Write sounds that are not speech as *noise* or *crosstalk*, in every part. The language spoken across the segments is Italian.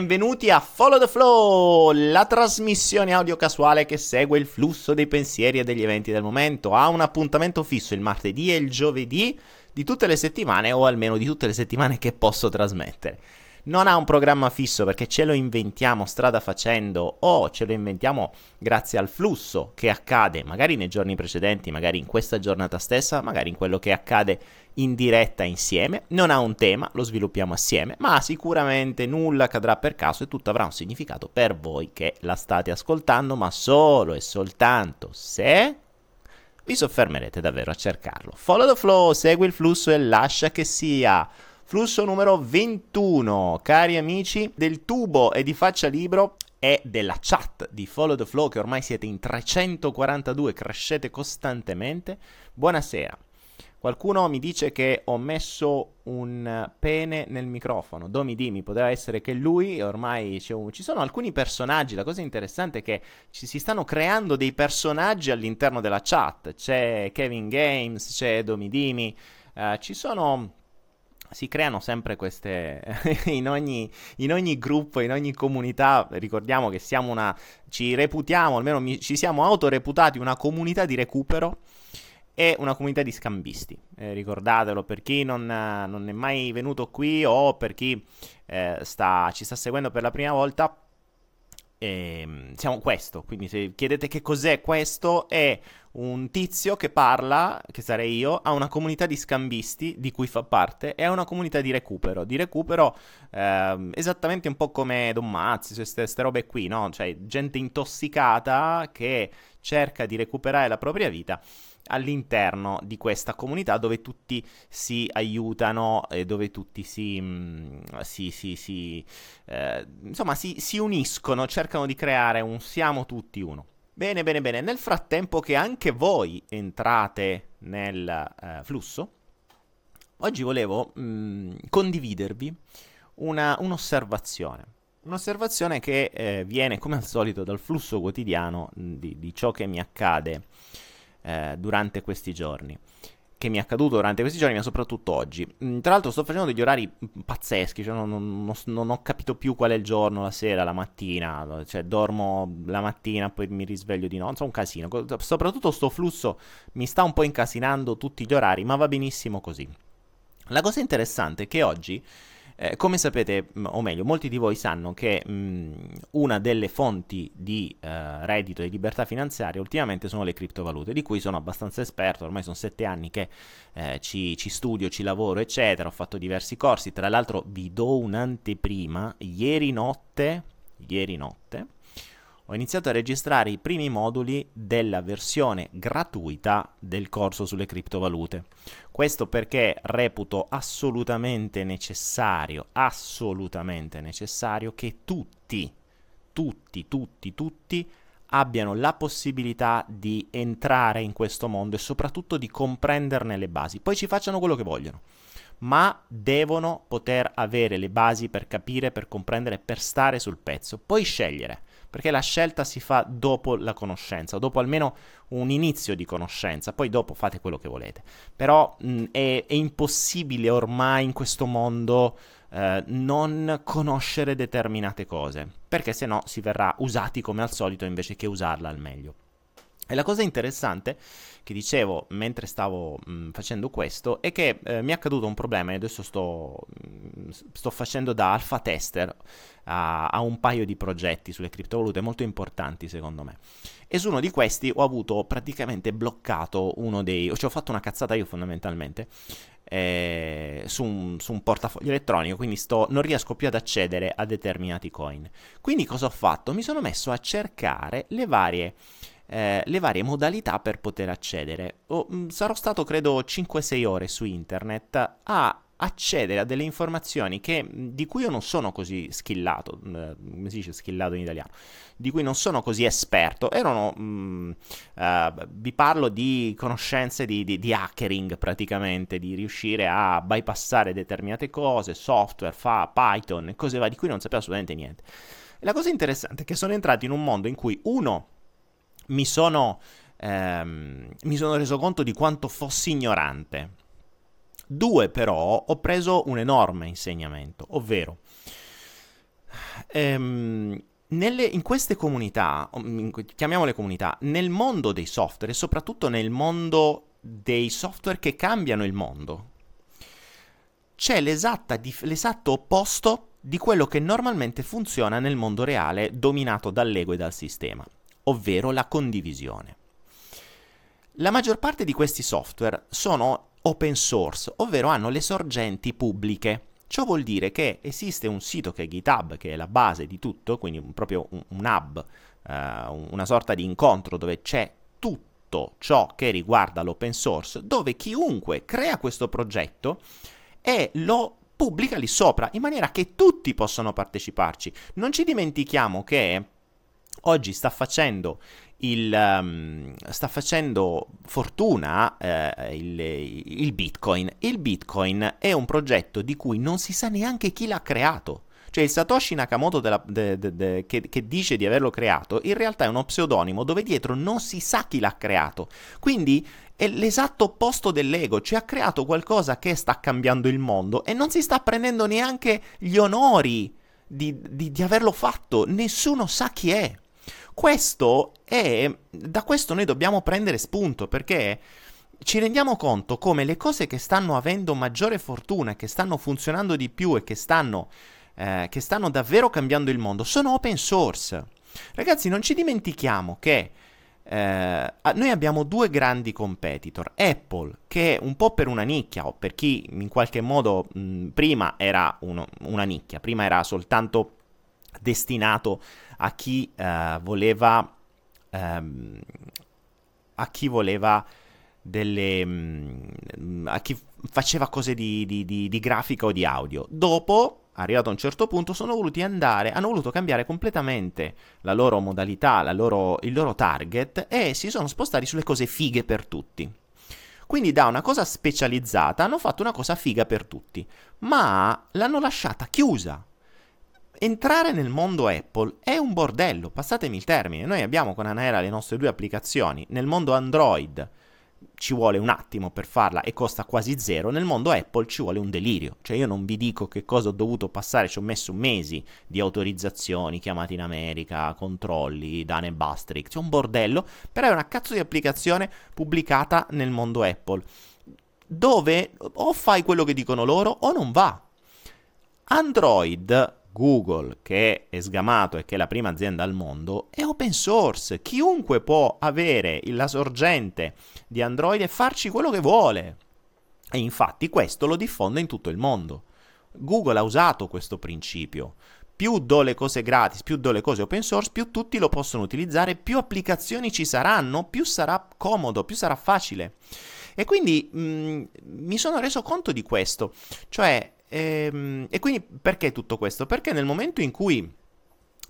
benvenuti a Follow the Flow, la trasmissione audio casuale che segue il flusso dei pensieri e degli eventi del momento. Ha un appuntamento fisso il martedì e il giovedì di tutte le settimane, o almeno di tutte le settimane che posso trasmettere non ha un programma fisso perché ce lo inventiamo strada facendo o ce lo inventiamo grazie al flusso che accade magari nei giorni precedenti, magari in questa giornata stessa, magari in quello che accade in diretta insieme. Non ha un tema, lo sviluppiamo assieme, ma sicuramente nulla accadrà per caso e tutto avrà un significato per voi che la state ascoltando, ma solo e soltanto se vi soffermerete davvero a cercarlo. Follow the flow, segui il flusso e lascia che sia. Flusso numero 21, cari amici del tubo e di faccia libro e della chat di Follow the Flow che ormai siete in 342, crescete costantemente. Buonasera. Qualcuno mi dice che ho messo un pene nel microfono. Domi dimmi, poteva essere che lui, ormai un... ci sono alcuni personaggi, la cosa interessante è che ci si stanno creando dei personaggi all'interno della chat. C'è Kevin Games, c'è Domi Dimi, uh, ci sono si creano sempre queste *laughs* in, ogni, in ogni, gruppo, in ogni comunità. Ricordiamo che siamo una. Ci reputiamo, almeno mi, ci siamo autoreputati una comunità di recupero e una comunità di scambisti. Eh, ricordatelo per chi non, non, è mai venuto qui o per chi eh, sta, ci sta seguendo per la prima volta. Eh, siamo questo, quindi se chiedete che cos'è questo, è un tizio che parla, che sarei io, a una comunità di scambisti di cui fa parte e a una comunità di recupero. Di recupero ehm, esattamente un po' come Don Mazzi, queste robe qui, no? Cioè gente intossicata che cerca di recuperare la propria vita all'interno di questa comunità dove tutti si aiutano e dove tutti si, mm, si, si, si eh, insomma si, uniscono, cercano di creare un siamo tutti uno. Bene, bene, bene. Nel frattempo che anche voi entrate nel eh, flusso, oggi volevo mh, mm, condividervi una, un'osservazione. Un'osservazione che eh, viene come al solito dal flusso quotidiano mh, di, di, ciò che mi accade eh, durante questi giorni che mi è accaduto durante questi giorni, ma soprattutto oggi. Mm, tra l'altro sto facendo degli orari pazzeschi, cioè non, non, non, ho capito più qual è il giorno, la sera, la mattina, cioè dormo la mattina, poi mi risveglio di notte, un casino. Soprattutto sto flusso mi sta un po' incasinando tutti gli orari, ma va benissimo così. La cosa interessante è che oggi eh, come sapete, o meglio, molti di voi sanno che mh, una delle fonti di eh, reddito e libertà finanziaria ultimamente sono le criptovalute, di cui sono abbastanza esperto, ormai sono sette anni che eh, ci, ci, studio, ci lavoro, eccetera, ho fatto diversi corsi, tra l'altro vi do un'anteprima, ieri notte, ieri notte, ho iniziato a registrare i primi moduli della versione gratuita del corso sulle criptovalute. Questo perché reputo assolutamente necessario, assolutamente necessario che tutti, tutti, tutti, tutti abbiano la possibilità di entrare in questo mondo e soprattutto di comprenderne le basi. Poi ci facciano quello che vogliono ma devono poter avere le basi per capire, per comprendere, per stare sul pezzo, poi scegliere perché la scelta si fa dopo la conoscenza, dopo almeno un inizio di conoscenza, poi dopo fate quello che volete. Però mh, è, è, impossibile ormai in questo mondo eh, non conoscere determinate cose, perché se no si verrà usati come al solito invece che usarla al meglio. E la cosa interessante che dicevo mentre stavo mh, facendo questo è che eh, mi è accaduto un problema e adesso sto, mh, sto facendo da alfa tester a, a, un paio di progetti sulle criptovalute molto importanti secondo me. E su uno di questi ho avuto praticamente bloccato uno dei... cioè ho fatto una cazzata io fondamentalmente eh, su, un, su, un, portafoglio elettronico, quindi sto, non riesco più ad accedere a determinati coin. Quindi cosa ho fatto? Mi sono messo a cercare le varie eh, le varie modalità per poter accedere. Oh, sarò stato credo 5-6 ore su internet a accedere a delle informazioni che, mm, di cui io non sono così skillato, mm, eh, come si dice skillato in italiano, di cui non sono così esperto, erano, mh, uh, vi parlo di conoscenze di, di, di, hackering praticamente, di riuscire a bypassare determinate cose, software, fa, Python, cose va, di cui non sapevo assolutamente niente. E la cosa interessante è che sono entrato in un mondo in cui uno mi sono, ehm, mi sono reso conto di quanto fossi ignorante. Due, però, ho preso un enorme insegnamento, ovvero Ehm, nelle, in queste comunità, chiamiamole comunità, nel mondo dei software e soprattutto nel mondo dei software che cambiano il mondo, c'è l'esatto opposto di quello che normalmente funziona nel mondo reale dominato dall'ego e dal sistema, ovvero la condivisione. La maggior parte di questi software sono open source, ovvero hanno le sorgenti pubbliche. Ciò vuol dire che esiste un sito che è GitHub, che è la base di tutto, quindi proprio un, un hub, uh, una sorta di incontro dove c'è tutto ciò che riguarda l'open source, dove chiunque crea questo progetto e lo pubblica lì sopra, in maniera che tutti possano parteciparci. Non ci dimentichiamo che oggi sta facendo il, um, sta facendo fortuna eh, il, il, Bitcoin. Il Bitcoin è un progetto di cui non si sa neanche chi l'ha creato. Cioè il Satoshi Nakamoto della, de, de, de, che, che, dice di averlo creato, in realtà è uno pseudonimo dove dietro non si sa chi l'ha creato. Quindi è l'esatto opposto dell'ego, cioè ha creato qualcosa che sta cambiando il mondo e non si sta prendendo neanche gli onori di, di, di averlo fatto. Nessuno sa chi è. Questo è. Da questo noi dobbiamo prendere spunto perché ci rendiamo conto come le cose che stanno avendo maggiore fortuna, che stanno funzionando di più e che stanno, eh, che stanno davvero cambiando il mondo sono open source. Ragazzi, non ci dimentichiamo che eh, noi abbiamo due grandi competitor. Apple, che un po' per una nicchia, o per chi in qualche modo mh, prima era uno, una nicchia, prima era soltanto destinato a chi uh, voleva um, a chi voleva delle um, a chi faceva cose di, di, di, di, grafica o di audio. Dopo arrivato a un certo punto sono voluti andare hanno voluto cambiare completamente la loro modalità la loro, il loro target e si sono spostati sulle cose fighe per tutti. Quindi da una cosa specializzata hanno fatto una cosa figa per tutti ma l'hanno lasciata chiusa entrare nel mondo Apple è un bordello, passatemi il termine. Noi abbiamo con Anaera le nostre due applicazioni. Nel mondo Android ci vuole un attimo per farla e costa quasi zero. Nel mondo Apple ci vuole un delirio. Cioè io non vi dico che cosa ho dovuto passare, ci ho messo mesi di autorizzazioni, chiamate in America, controlli, Dan e Bustrick. C'è un bordello, però è una cazzo di applicazione pubblicata nel mondo Apple. Dove o fai quello che dicono loro o non va. Android Google, che è sgamato e che è la prima azienda al mondo, è open source. Chiunque può avere la sorgente di Android e farci quello che vuole. E infatti questo lo diffonde in tutto il mondo. Google ha usato questo principio. Più do le cose gratis, più do le cose open source, più tutti lo possono utilizzare, più applicazioni ci saranno, più sarà comodo, più sarà facile. E quindi mh, mm, mi sono reso conto di questo, cioè e, ehm, e quindi perché tutto questo? Perché nel momento in cui,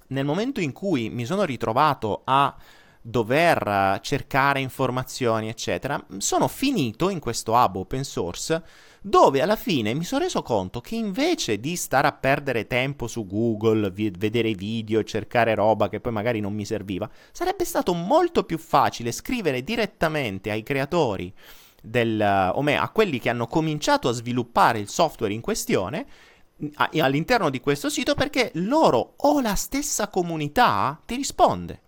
nel momento in cui mi sono ritrovato a dover cercare informazioni, eccetera, sono finito in questo hub open source dove alla fine mi sono reso conto che invece di stare a perdere tempo su Google, vi- vedere video, cercare roba che poi magari non mi serviva, sarebbe stato molto più facile scrivere direttamente ai creatori del, o meglio, a quelli che hanno cominciato a sviluppare il software in questione all'interno di questo sito perché loro o la stessa comunità ti risponde.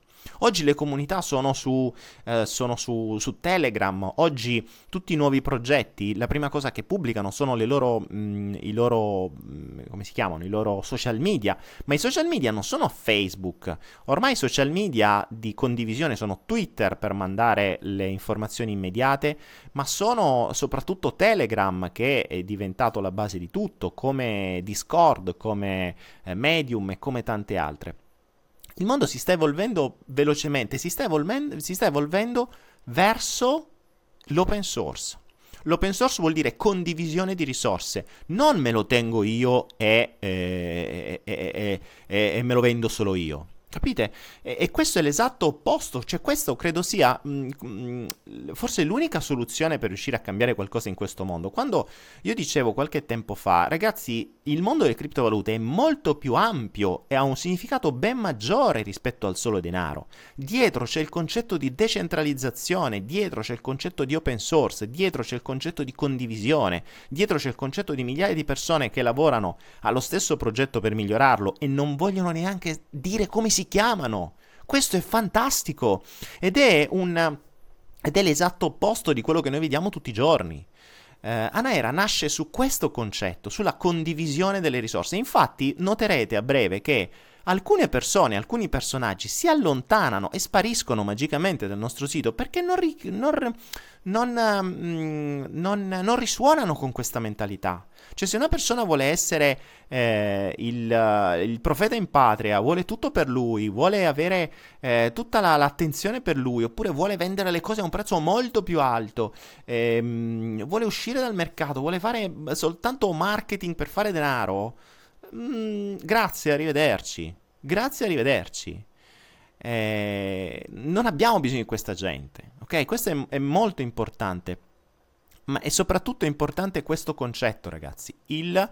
Oggi le comunità sono, su, eh, sono su, su, Telegram, oggi tutti i nuovi progetti, la prima cosa che pubblicano sono le loro, mh, mm, i loro, mh, mm, come si chiamano, i loro social media, ma i social media non sono Facebook, ormai i social media di condivisione sono Twitter per mandare le informazioni immediate, ma sono soprattutto Telegram che è diventato la base di tutto, come Discord, come eh, Medium e come tante altre il mondo si sta evolvendo velocemente, si sta, evolvendo, si sta evolvendo verso l'open source. L'open source vuol dire condivisione di risorse, non me lo tengo io e, e, e, e, me lo vendo solo io. Capite? E, e, questo è l'esatto opposto, cioè questo credo sia mh, mm, mh, mm, forse l'unica soluzione per riuscire a cambiare qualcosa in questo mondo. Quando io dicevo qualche tempo fa, ragazzi, il mondo delle criptovalute è molto più ampio e ha un significato ben maggiore rispetto al solo denaro. Dietro c'è il concetto di decentralizzazione, dietro c'è il concetto di open source, dietro c'è il concetto di condivisione, dietro c'è il concetto di migliaia di persone che lavorano allo stesso progetto per migliorarlo e non vogliono neanche dire come si si chiamano. Questo è fantastico ed è, un, ed è l'esatto opposto di quello che noi vediamo tutti i giorni. Eh, Anaera nasce su questo concetto, sulla condivisione delle risorse. Infatti noterete a breve che alcune persone, alcuni personaggi si allontanano e spariscono magicamente dal nostro sito perché non, ri- non, non, mm, non, risuonano con questa mentalità. Cioè se una persona vuole essere eh, il, il, profeta in patria, vuole tutto per lui, vuole avere eh, tutta la, l'attenzione per lui, oppure vuole vendere le cose a un prezzo molto più alto, ehm, vuole uscire dal mercato, vuole fare soltanto marketing per fare denaro, mm, grazie, arrivederci. Grazie, arrivederci. Eh, non abbiamo bisogno di questa gente, ok? Questo è, è molto importante. Ma è soprattutto importante questo concetto, ragazzi. Il,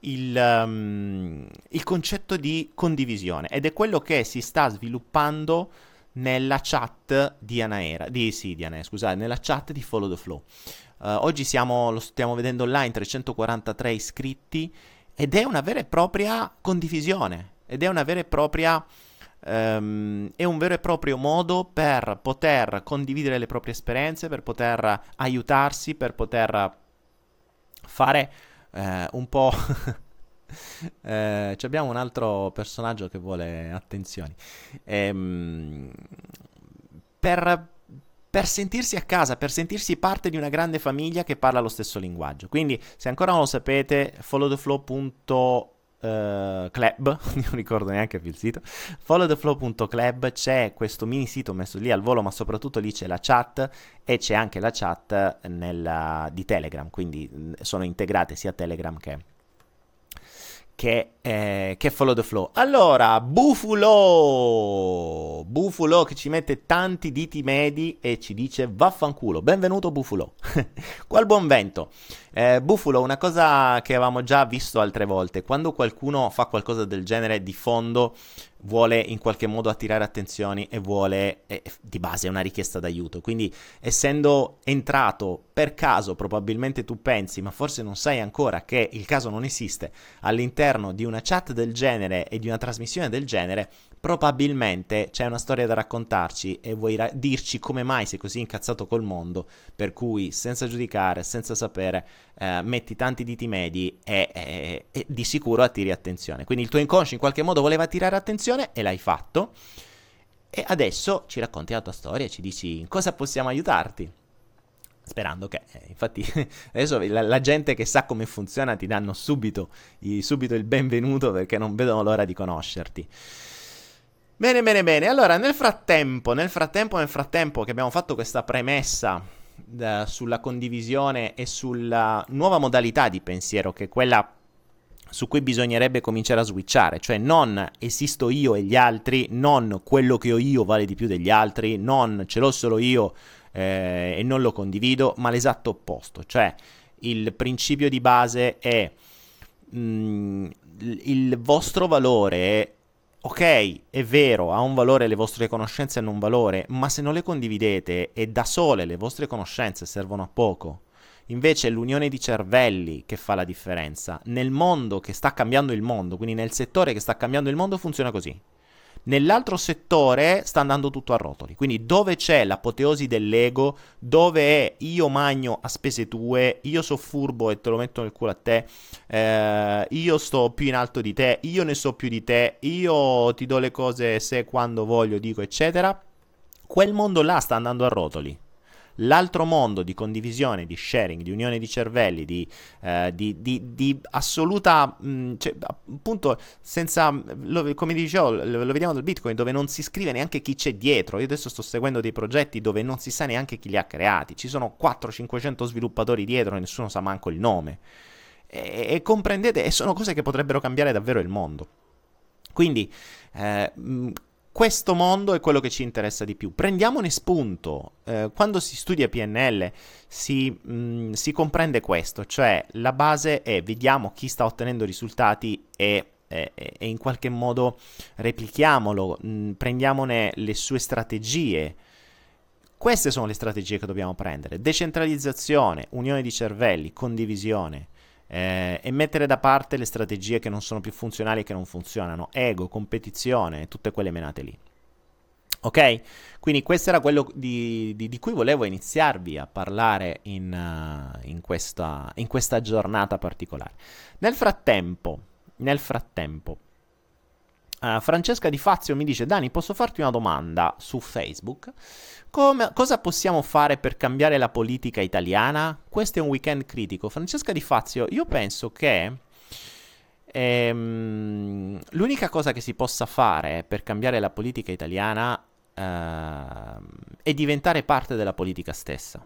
il, um, il, concetto di condivisione ed è quello che si sta sviluppando nella chat di Anaera, di, sì, di Anaera, scusate, nella chat di Follow the Flow. Uh, oggi siamo, lo stiamo vedendo online, 343 iscritti ed è una vera e propria condivisione, ed è una vera e propria... Um, è un vero e proprio modo per poter condividere le proprie esperienze, per poter aiutarsi, per poter fare uh, un po'... *laughs* uh, abbiamo un altro personaggio che vuole attenzioni. Um, per, per sentirsi a casa, per sentirsi parte di una grande famiglia che parla lo stesso linguaggio. Quindi, se ancora non lo sapete, followtheflow.com Uh, club, *laughs* non ricordo neanche più il sito, followtheflow.club c'è questo mini sito messo lì al volo, ma soprattutto lì c'è la chat e c'è anche la chat nella, di Telegram, quindi sono integrate sia Telegram che che, eh, che Follow the Flow. Allora, Bufulo! Bufulo che ci mette tanti diti medi e ci dice vaffanculo. Benvenuto Bufulo. *laughs* Qua il buon vento. Eh, Bufulo, una cosa che avevamo già visto altre volte, quando qualcuno fa qualcosa del genere di fondo vuole in qualche modo attirare attenzioni e vuole eh, di base una richiesta d'aiuto. Quindi, essendo entrato per caso, probabilmente tu pensi, ma forse non sai ancora che il caso non esiste all'interno di una chat del genere e di una trasmissione del genere, probabilmente c'è una storia da raccontarci e vuoi ra- dirci come mai sei così incazzato col mondo, per cui senza giudicare, senza sapere, eh, metti tanti diti medi e, e, e, di sicuro attiri attenzione. Quindi il tuo inconscio in qualche modo voleva attirare attenzione e l'hai fatto. E adesso ci racconti la tua storia e ci dici in cosa possiamo aiutarti. Sperando che, eh, infatti, *laughs* adesso la, la, gente che sa come funziona ti danno subito, subito il benvenuto perché non vedono l'ora di conoscerti. Bene, bene, bene. Allora, nel frattempo, nel frattempo, nel frattempo che abbiamo fatto questa premessa uh, sulla condivisione e sulla nuova modalità di pensiero, che è quella su cui bisognerebbe cominciare a switchare, cioè non esisto io e gli altri, non quello che ho io vale di più degli altri, non ce l'ho solo io eh, e non lo condivido, ma l'esatto opposto, cioè il principio di base è mh, mm, il vostro valore ok, è vero, ha un valore, le vostre conoscenze hanno un valore, ma se non le condividete e da sole le vostre conoscenze servono a poco. Invece è l'unione di cervelli che fa la differenza. Nel mondo che sta cambiando il mondo, quindi nel settore che sta cambiando il mondo, funziona così. Nell'altro settore sta andando tutto a rotoli, quindi dove c'è l'apoteosi dell'ego, dove è io magno a spese tue, io so furbo e te lo metto nel culo a te, eh, io sto più in alto di te, io ne so più di te, io ti do le cose se quando voglio dico eccetera, quel mondo là sta andando a rotoli l'altro mondo di condivisione, di sharing, di unione di cervelli, di, eh, di, di, di assoluta, mh, mm, cioè, appunto, senza, lo, come dicevo, lo, lo, vediamo dal Bitcoin, dove non si scrive neanche chi c'è dietro. Io adesso sto seguendo dei progetti dove non si sa neanche chi li ha creati. Ci sono 400-500 sviluppatori dietro e nessuno sa manco il nome. E, e comprendete, e sono cose che potrebbero cambiare davvero il mondo. Quindi eh, questo mondo è quello che ci interessa di più. Prendiamone spunto. Eh, quando si studia PNL si, mh, si, comprende questo, cioè la base è vediamo chi sta ottenendo risultati e, e, e in qualche modo replichiamolo, mh, prendiamone le sue strategie. Queste sono le strategie che dobbiamo prendere. Decentralizzazione, unione di cervelli, condivisione eh, e mettere da parte le strategie che non sono più funzionali e che non funzionano, ego, competizione, tutte quelle menate lì. Ok? Quindi questo era quello di, di, di cui volevo iniziarvi a parlare in, uh, in, questa, in questa giornata particolare. Nel frattempo, nel frattempo, Uh, Francesca Di Fazio mi dice: Dani, posso farti una domanda su Facebook? Come, cosa possiamo fare per cambiare la politica italiana? Questo è un weekend critico. Francesca Di Fazio, io penso che ehm, l'unica cosa che si possa fare per cambiare la politica italiana eh, è diventare parte della politica stessa.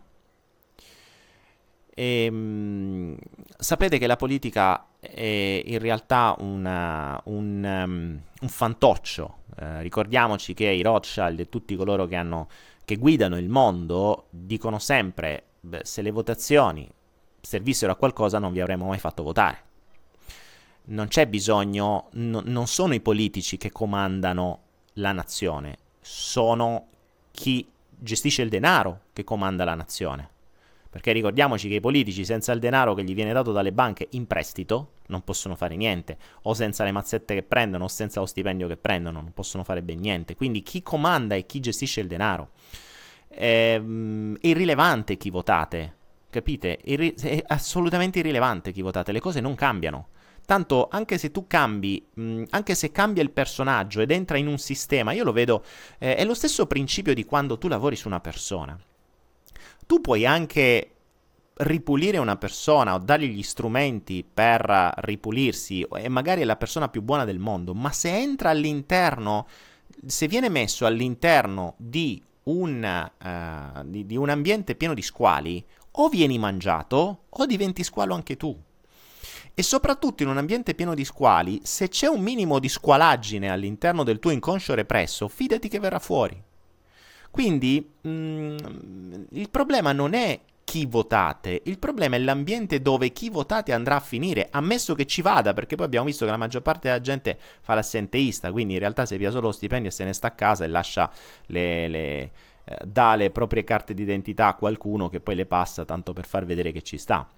E, mh, sapete che la politica è in realtà una, un, um, un, fantoccio. Eh, ricordiamoci che i Rothschild e tutti coloro che, hanno, che guidano il mondo dicono sempre: beh, se le votazioni servissero a qualcosa, non vi avremmo mai fatto votare. Non c'è bisogno, no, non sono i politici che comandano la nazione, sono chi gestisce il denaro che comanda la nazione. Perché ricordiamoci che i politici senza il denaro che gli viene dato dalle banche in prestito non possono fare niente, o senza le mazzette che prendono, o senza lo stipendio che prendono, non possono fare ben niente. Quindi chi comanda e chi gestisce il denaro è, è irrilevante chi votate, capite? è assolutamente irrilevante chi votate, le cose non cambiano. Tanto anche se tu cambi, anche se cambia il personaggio ed entra in un sistema, io lo vedo, eh, è lo stesso principio di quando tu lavori su una persona tu puoi anche ripulire una persona o dargli gli strumenti per ripulirsi e magari è la persona più buona del mondo, ma se entra all'interno, se viene messo all'interno di un, uh, di, di un ambiente pieno di squali, o vieni mangiato o diventi squalo anche tu. E soprattutto in un ambiente pieno di squali, se c'è un minimo di squalaggine all'interno del tuo inconscio represso, fidati che verrà fuori. Quindi mh, mm, il problema non è chi votate, il problema è l'ambiente dove chi votate andrà a finire, ammesso che ci vada, perché poi abbiamo visto che la maggior parte della gente fa l'assenteista, quindi in realtà si via solo lo stipendio e se ne sta a casa e lascia le, le eh, dà le proprie carte d'identità a qualcuno che poi le passa tanto per far vedere che ci sta.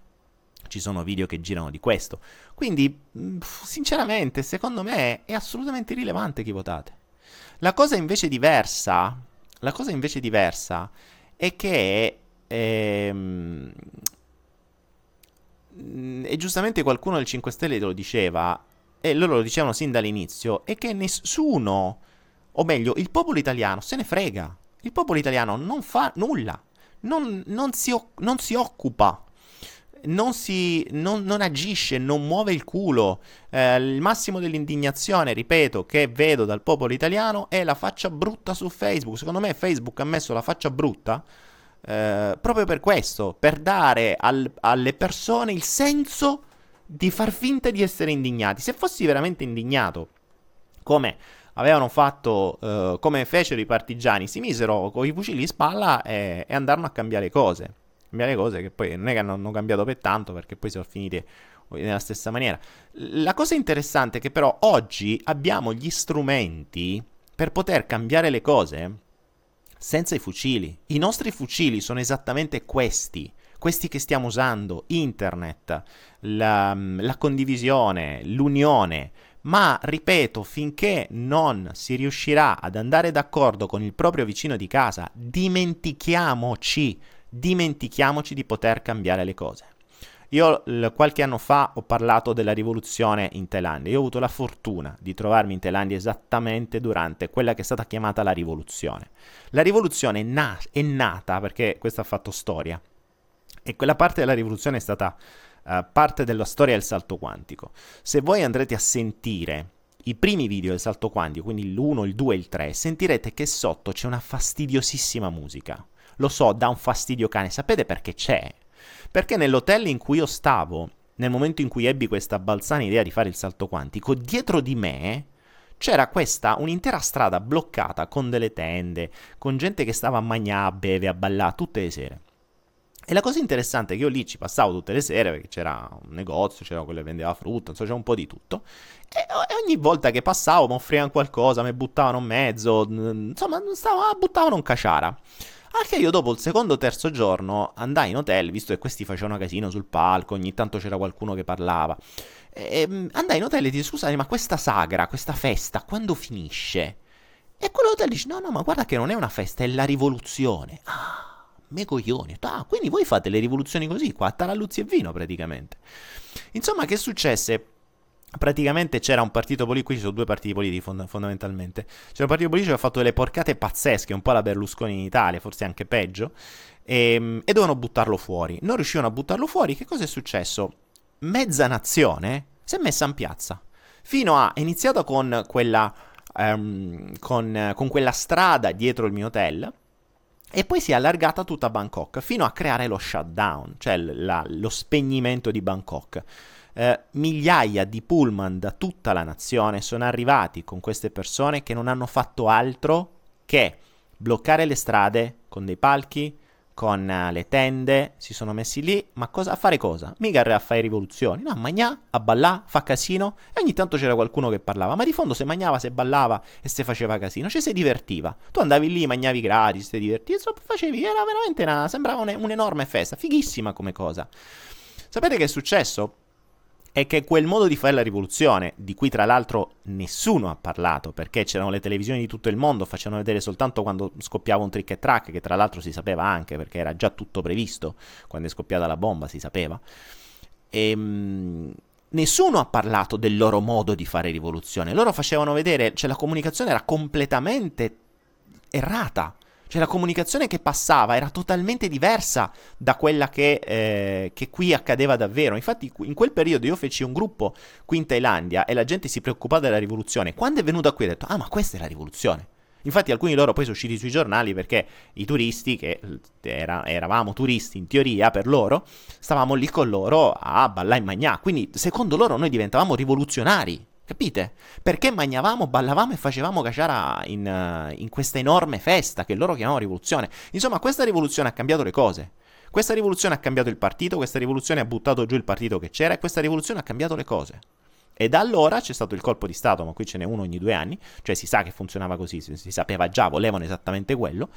Ci sono video che girano di questo. Quindi, mm, sinceramente, secondo me è assolutamente irrilevante chi votate. La cosa invece diversa la cosa invece diversa è che ehm, e giustamente qualcuno del 5 Stelle lo diceva e loro lo dicevano sin dall'inizio è che nessuno o meglio il popolo italiano se ne frega il popolo italiano non fa nulla non, non, si, non si occupa non, si, non agisce, non muove il culo. Eh, il massimo dell'indignazione, ripeto, che vedo dal popolo italiano è la faccia brutta su Facebook. Secondo me Facebook ha messo la faccia brutta eh, proprio per questo, per dare al, alle persone il senso di far finta di essere indignati. Se fossi veramente indignato, come avevano fatto, uh, come fecero i partigiani, si misero con i fucili in spalla e, e andarono a cambiare cose cambiare cose che poi non è che hanno cambiato per tanto perché poi sono finite nella stessa maniera. La cosa interessante è che però oggi abbiamo gli strumenti per poter cambiare le cose senza i fucili. I nostri fucili sono esattamente questi, questi che stiamo usando, internet, la, la condivisione, l'unione. Ma ripeto, finché non si riuscirà ad andare d'accordo con il proprio vicino di casa, dimentichiamoci dimentichiamoci di poter cambiare le cose. Io l- qualche anno fa ho parlato della rivoluzione in Thailandia. Io ho avuto la fortuna di trovarmi in Thailandia esattamente durante quella che è stata chiamata la rivoluzione. La rivoluzione è, na- è nata perché questo ha fatto storia. E quella parte della rivoluzione è stata uh, parte della storia del salto quantico. Se voi andrete a sentire i primi video del salto quantico, quindi l'1, il 2 e il 3, sentirete che sotto c'è una fastidiosissima musica. Lo so, dà un fastidio cane. Sapete perché c'è? Perché nell'hotel in cui io stavo, nel momento in cui ebbi questa balzana idea di fare il salto quantico, dietro di me c'era questa un'intera strada bloccata con delle tende, con gente che stava a mangiare, a bere, a ballare tutte le sere. E la cosa interessante è che io lì ci passavo tutte le sere perché c'era un negozio, c'era quello che vendeva frutta, insomma c'era un po' di tutto. E ogni volta che passavo mi offrivano qualcosa, mi buttavano in mezzo, insomma stavo, ah, buttavano un caciara. Anche io dopo il secondo o terzo giorno andai in hotel, visto che questi facevano casino sul palco, ogni tanto c'era qualcuno che parlava. E, mm, andai in hotel e disse, scusate, ma questa sagra, questa festa, quando finisce? E quello hotel dice, no, no, ma guarda che non è una festa, è la rivoluzione. Ah, me coglioni. Ah, quindi voi fate le rivoluzioni così, qua, taralluzzi e vino praticamente. Insomma, che successe? Praticamente c'era un partito politico, qui ci sono due partiti politici fond- fondamentalmente, c'era un partito politico che ha fatto delle porcate pazzesche, un po' la Berlusconi in Italia, forse anche peggio, e, ehm, e dovevano buttarlo fuori. Non riuscivano a buttarlo fuori, che cosa è successo? Mezza nazione si è messa in piazza, fino a, è iniziato con quella, um, con, con quella strada dietro il mio hotel, e poi si è allargata tutta Bangkok fino a creare lo shutdown, cioè la, lo spegnimento di Bangkok eh, migliaia di pullman da tutta la nazione sono arrivati con queste persone che non hanno fatto altro che bloccare le strade con dei palchi, con uh, le tende, si sono messi lì, ma cosa, a fare cosa? Mica a fare rivoluzioni, no, a magnà, a ballà, fa casino, e ogni tanto c'era qualcuno che parlava, ma di fondo se magnava, se ballava e se faceva casino, cioè si divertiva. Tu andavi lì, magnavi gratis, ti divertivi, insomma, facevi, era veramente una, sembrava un, un'enorme festa, fighissima come cosa. Sapete che è successo? È che quel modo di fare la rivoluzione, di cui tra l'altro nessuno ha parlato, perché c'erano le televisioni di tutto il mondo, facevano vedere soltanto quando scoppiava un trick e track, che tra l'altro si sapeva anche, perché era già tutto previsto, quando è scoppiata la bomba si sapeva. E, ehm, nessuno ha parlato del loro modo di fare rivoluzione, loro facevano vedere, cioè la comunicazione era completamente errata. Cioè la comunicazione che passava era totalmente diversa da quella che, eh, che, qui accadeva davvero. Infatti in quel periodo io feci un gruppo qui in Thailandia e la gente si preoccupava della rivoluzione. Quando è venuto qui ho detto, ah ma questa è la rivoluzione. Infatti alcuni di loro poi sono usciti sui giornali perché i turisti, che era, eravamo turisti in teoria per loro, stavamo lì con loro a ballare in magnà. Quindi secondo loro noi diventavamo rivoluzionari. Capite? Perché mangiavamo, ballavamo e facevamo caciara in, uh, in questa enorme festa che loro chiamavano rivoluzione. Insomma, questa rivoluzione ha cambiato le cose. Questa rivoluzione ha cambiato il partito, questa rivoluzione ha buttato giù il partito che c'era e questa rivoluzione ha cambiato le cose. E da allora c'è stato il colpo di Stato, ma qui ce n'è uno ogni due anni, cioè si sa che funzionava così, si, si sapeva già, volevano esattamente quello,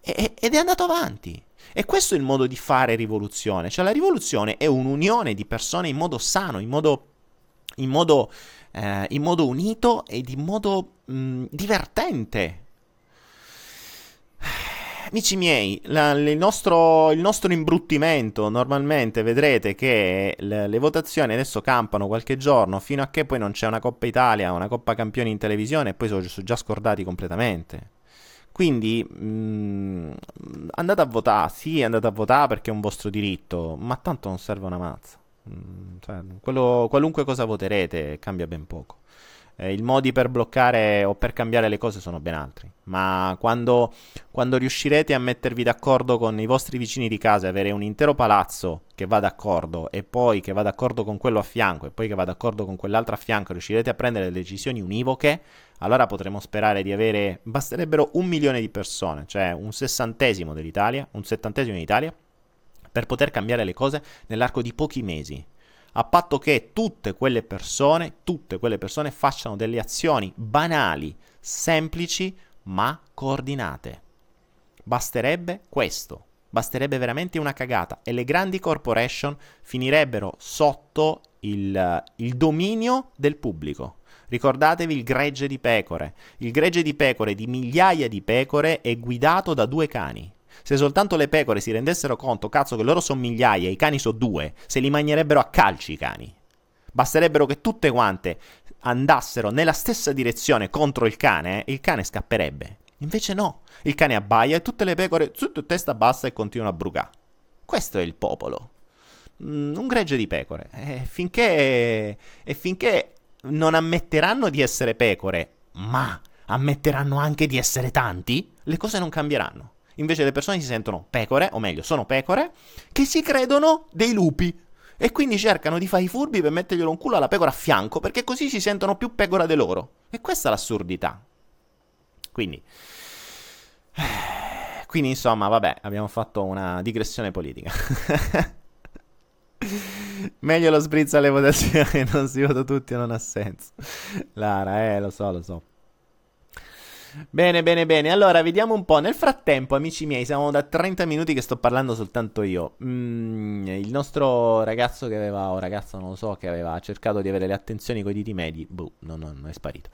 e, ed è andato avanti. E questo è il modo di fare rivoluzione, cioè la rivoluzione è un'unione di persone in modo sano, in modo, in modo eh, in modo unito ed in modo mh, mm, divertente. Amici miei, la, il, nostro, il, nostro, imbruttimento normalmente vedrete che le, le, votazioni adesso campano qualche giorno fino a che poi non c'è una Coppa Italia, una Coppa Campioni in televisione e poi sono, sono già scordati completamente. Quindi mh, mm, andate a votare, sì andate a votare perché è un vostro diritto, ma tanto non serve una mazza. Mm, cioè, quello, qualunque cosa voterete cambia ben poco. Eh, I modi per bloccare o per cambiare le cose sono ben altri. Ma quando, quando, riuscirete a mettervi d'accordo con i vostri vicini di casa e avere un intero palazzo che va d'accordo e poi che va d'accordo con quello a fianco e poi che va d'accordo con quell'altro a fianco, riuscirete a prendere decisioni univoche, allora potremo sperare di avere. Basterebbero un milione di persone, cioè un sessantesimo dell'Italia, un settantesimo d'Italia per poter cambiare le cose nell'arco di pochi mesi, a patto che tutte quelle persone, tutte quelle persone facciano delle azioni banali, semplici, ma coordinate. Basterebbe questo. Basterebbe veramente una cagata e le grandi corporation finirebbero sotto il, il, dominio del pubblico. Ricordatevi il gregge di pecore. Il gregge di pecore di migliaia di pecore è guidato da due cani. Se soltanto le pecore si rendessero conto, cazzo, che loro sono migliaia i cani sono due, se li mangerebbero a calci i cani. Basterebbero che tutte quante andassero nella stessa direzione contro il cane e il cane scapperebbe. Invece no, il cane abbaia e tutte le pecore su testa bassa e continuano a brugare. Questo è il popolo. Mm, un gregge di pecore. E finché, e finché non ammetteranno di essere pecore, ma ammetteranno anche di essere tanti, le cose non cambieranno. Invece le persone si sentono pecore, o meglio, sono pecore, che si credono dei lupi. E quindi cercano di fare i furbi per metterglielo un culo alla pecora a fianco, perché così si sentono più pecora di loro. E questa è l'assurdità. Quindi, quindi insomma, vabbè, abbiamo fatto una digressione politica. *laughs* Meglio lo spritz alle votazioni, *laughs* non si vota tutti, non ha senso. Lara, eh, lo so, lo so. Bene, bene, bene. Allora, vediamo un po'. Nel frattempo, amici miei, siamo da 30 minuti che sto parlando soltanto io. Mm, il nostro ragazzo che aveva, o ragazzo non lo so, che aveva cercato di avere le attenzioni con i diti medi, boh, non, non è sparito.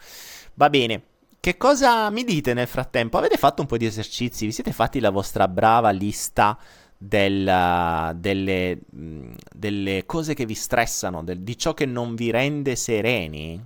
Va bene. Che cosa mi dite nel frattempo? Avete fatto un po' di esercizi? Vi siete fatti la vostra brava lista del, delle, mm, delle, cose che vi stressano, del, di ciò che non vi rende sereni?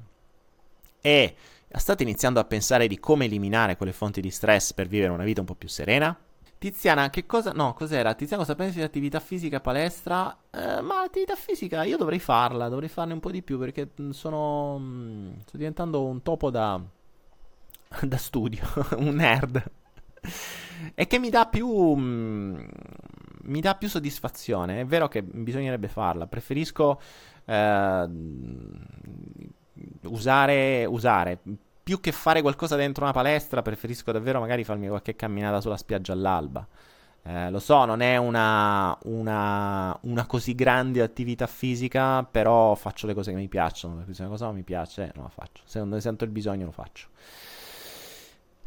E State iniziando a pensare di come eliminare quelle fonti di stress per vivere una vita un po' più serena? Tiziana, che cosa... No, cos'era? Tiziana, cosa pensi di attività fisica, palestra? Eh, ma attività fisica io dovrei farla, dovrei farne un po' di più perché mm, sono... Mm, sto diventando un topo da... *laughs* da studio, *laughs* un nerd. e che mi dà più... Mm, mi dà più soddisfazione. È vero che bisognerebbe farla. Preferisco... Eh, usare, usare. Più che fare qualcosa dentro una palestra, preferisco davvero magari farmi qualche camminata sulla spiaggia all'alba. Eh, lo so, non è una, una, una, così grande attività fisica, però faccio le cose che mi piacciono. Se una cosa non mi piace, non la faccio. Se non ne sento il bisogno, lo faccio.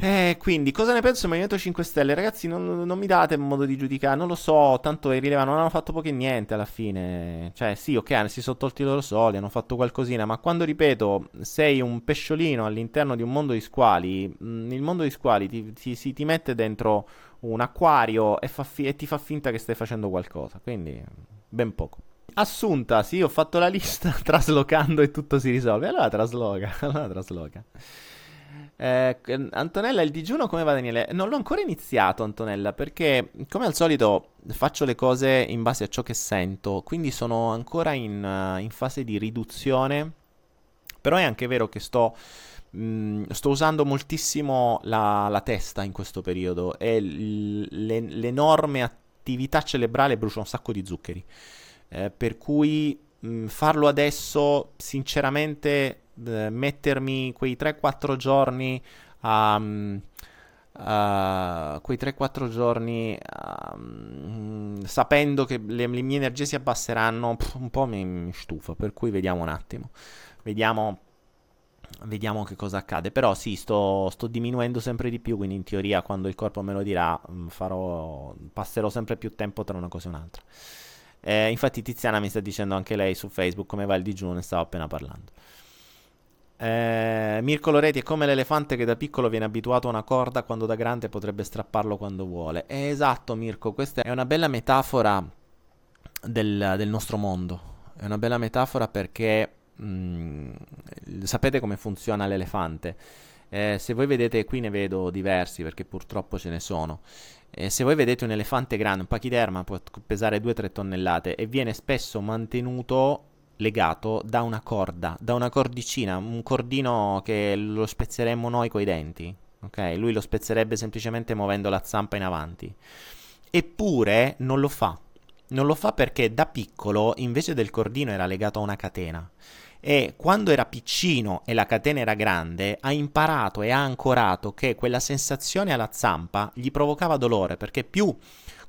Eh, quindi, cosa ne penso del Movimento 5 Stelle? Ragazzi, non, non, mi date modo di giudicare, non lo so, tanto è rilevante, non hanno fatto poco niente alla fine. Cioè, sì, ok, si sono tolti i loro soldi, hanno fatto qualcosina, ma quando, ripeto, sei un pesciolino all'interno di un mondo di squali, mh, mm, il mondo di squali ti, ti, ti, ti mette dentro un acquario e, fi- e ti fa finta che stai facendo qualcosa, quindi ben poco. Assunta, sì, ho fatto la lista, *laughs* traslocando e tutto si risolve. Allora trasloca, *laughs* allora trasloca. Eh, Antonella, il digiuno come va Daniele? Non l'ho ancora iniziato Antonella perché come al solito faccio le cose in base a ciò che sento, quindi sono ancora in, uh, in fase di riduzione, però è anche vero che sto, mm, sto usando moltissimo la, la, testa in questo periodo e l- le, l'enorme attività cerebrale brucia un sacco di zuccheri, eh, per cui mh, mm, farlo adesso sinceramente mettermi quei 3-4 giorni a... Um, Uh, quei 3-4 giorni uh, sapendo che le, le, mie energie si abbasseranno pff, un po' mi, mi, stufa per cui vediamo un attimo. Vediamo, vediamo che cosa accade. Però sì sto, sto, diminuendo sempre di più quindi in teoria quando il corpo me lo dirà mm, farò, passerò sempre più tempo tra una cosa e un'altra. Eh, infatti Tiziana mi sta dicendo anche lei su Facebook come va il digiuno ne stavo appena parlando eh, Mirko Loretti è come l'elefante che da piccolo viene abituato a una corda quando da grande potrebbe strapparlo quando vuole. È esatto, Mirko, questa è una bella metafora del, del nostro mondo. È una bella metafora perché mh, mm, sapete come funziona l'elefante. Eh, se voi vedete, qui ne vedo diversi perché purtroppo ce ne sono. Eh, se voi vedete un elefante grande, un pachiderma può pesare 2-3 tonnellate e viene spesso mantenuto legato da una corda, da una cordicina, un cordino che lo spezzeremmo noi coi denti. Ok? Lui lo spezzerebbe semplicemente muovendo la zampa in avanti. Eppure non lo fa. Non lo fa perché da piccolo invece del cordino era legato a una catena. E quando era piccino e la catena era grande, ha imparato e ha ancorato che quella sensazione alla zampa gli provocava dolore perché più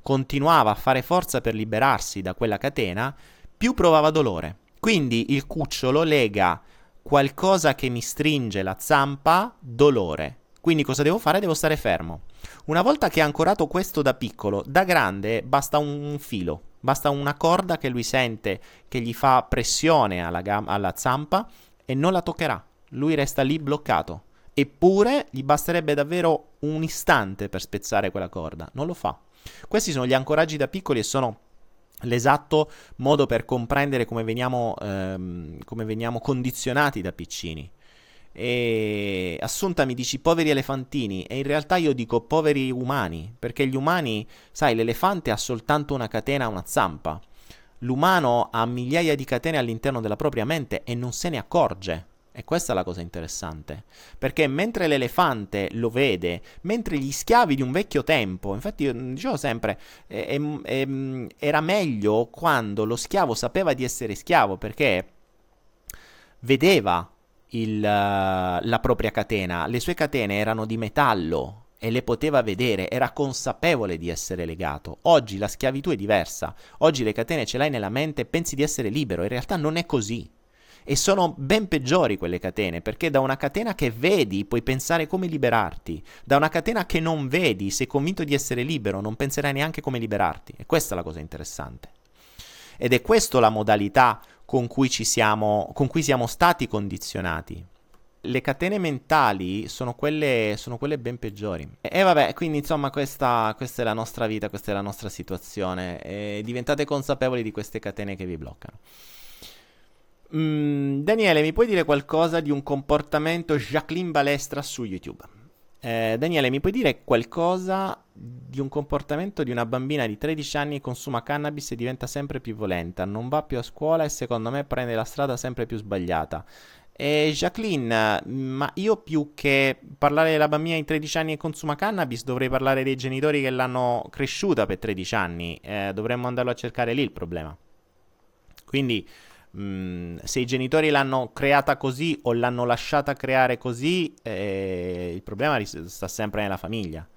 continuava a fare forza per liberarsi da quella catena, più provava dolore. Quindi il cucciolo lega qualcosa che mi stringe la zampa, dolore. Quindi cosa devo fare? Devo stare fermo. Una volta che ha ancorato questo da piccolo, da grande basta un filo, basta una corda che lui sente che gli fa pressione alla, gam- alla zampa e non la toccherà. Lui resta lì bloccato. Eppure gli basterebbe davvero un istante per spezzare quella corda. Non lo fa. Questi sono gli ancoraggi da piccoli e sono l'esatto modo per comprendere come veniamo, ehm, come veniamo condizionati da piccini. E Assunta mi dici poveri elefantini e in realtà io dico poveri umani, perché gli umani, sai, l'elefante ha soltanto una catena, una zampa. L'umano ha migliaia di catene all'interno della propria mente e non se ne accorge. E questa è la cosa interessante, perché mentre l'elefante lo vede, mentre gli schiavi di un vecchio tempo, infatti io dicevo sempre, eh, eh, era meglio quando lo schiavo sapeva di essere schiavo, perché vedeva il, la propria catena, le sue catene erano di metallo e le poteva vedere, era consapevole di essere legato. Oggi la schiavitù è diversa, oggi le catene ce l'hai nella mente e pensi di essere libero, in realtà non è così. E sono ben peggiori quelle catene, perché da una catena che vedi puoi pensare come liberarti, da una catena che non vedi, sei convinto di essere libero, non penserai neanche come liberarti. E questa è la cosa interessante. Ed è questa la modalità con cui, siamo, con cui siamo stati condizionati le catene mentali sono quelle, sono quelle ben peggiori. E, e, vabbè, quindi insomma questa, questa, è la nostra vita, questa è la nostra situazione. E diventate consapevoli di queste catene che vi bloccano. Mm, Daniele, mi puoi dire qualcosa di un comportamento Jacqueline Balestra su YouTube? Eh, Daniele, mi puoi dire qualcosa di un comportamento di una bambina di 13 anni che consuma cannabis e diventa sempre più violenta, non va più a scuola e secondo me prende la strada sempre più sbagliata. E Jacqueline, ma io più che parlare della bambina di 13 anni che consuma cannabis, dovrei parlare dei genitori che l'hanno cresciuta per 13 anni. Eh, dovremmo andarlo a cercare lì il problema. Quindi, mm, se i genitori l'hanno creata così o l'hanno lasciata creare così, eh, il problema sta sempre nella famiglia.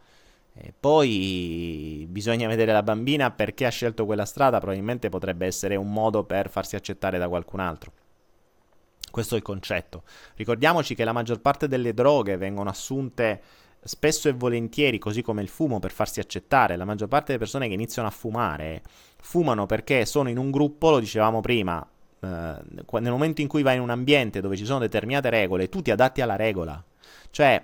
E poi bisogna vedere la bambina perché ha scelto quella strada, probabilmente potrebbe essere un modo per farsi accettare da qualcun altro. Questo è il concetto. Ricordiamoci che la maggior parte delle droghe vengono assunte spesso e volentieri, così come il fumo, per farsi accettare. La maggior parte delle persone che iniziano a fumare fumano perché sono in un gruppo, lo dicevamo prima, eh, nel momento in cui vai in un ambiente dove ci sono determinate regole, tu ti adatti alla regola. Cioè,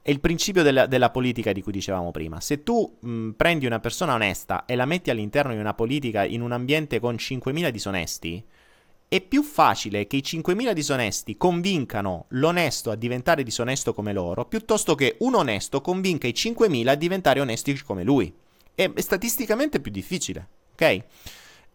è il principio della, della, politica di cui dicevamo prima. Se tu mh, prendi una persona onesta e la metti all'interno di una politica in un ambiente con 5.000 disonesti, è più facile che i 5.000 disonesti convincano l'onesto a diventare disonesto come loro, piuttosto che un onesto convinca i 5.000 a diventare onesti come lui. È, statisticamente più difficile, ok?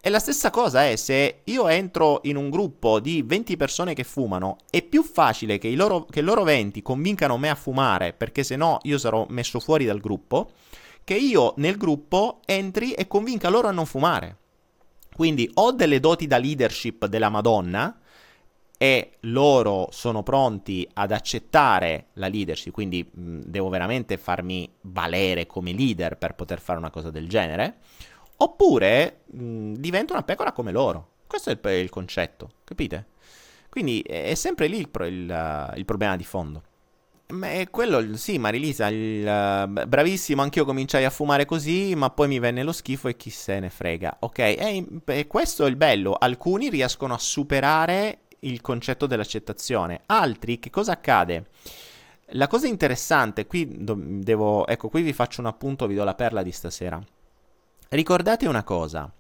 E la stessa cosa è se io entro in un gruppo di 20 persone che fumano, è più facile che, loro, che loro 20 convincano me a fumare, perché se no io sarò messo fuori dal gruppo, che io nel gruppo entri e convinca loro a non fumare. Quindi ho delle doti da leadership della Madonna e loro sono pronti ad accettare la leadership, quindi mh, devo veramente farmi valere come leader per poter fare una cosa del genere, oppure mh, divento una pecora come loro. Questo è il, il concetto, capite? Quindi è sempre lì il, il, il problema di fondo. Beh, quello sì, Marilisa, il, uh, bravissimo, anch'io cominciai a fumare così, ma poi mi venne lo schifo e chi se ne frega. Ok, e, e questo è il bello, alcuni riescono a superare il concetto dell'accettazione, altri che cosa accade? La cosa interessante, qui devo, ecco, qui vi faccio un appunto, vi do la perla di stasera. Ricordate una cosa,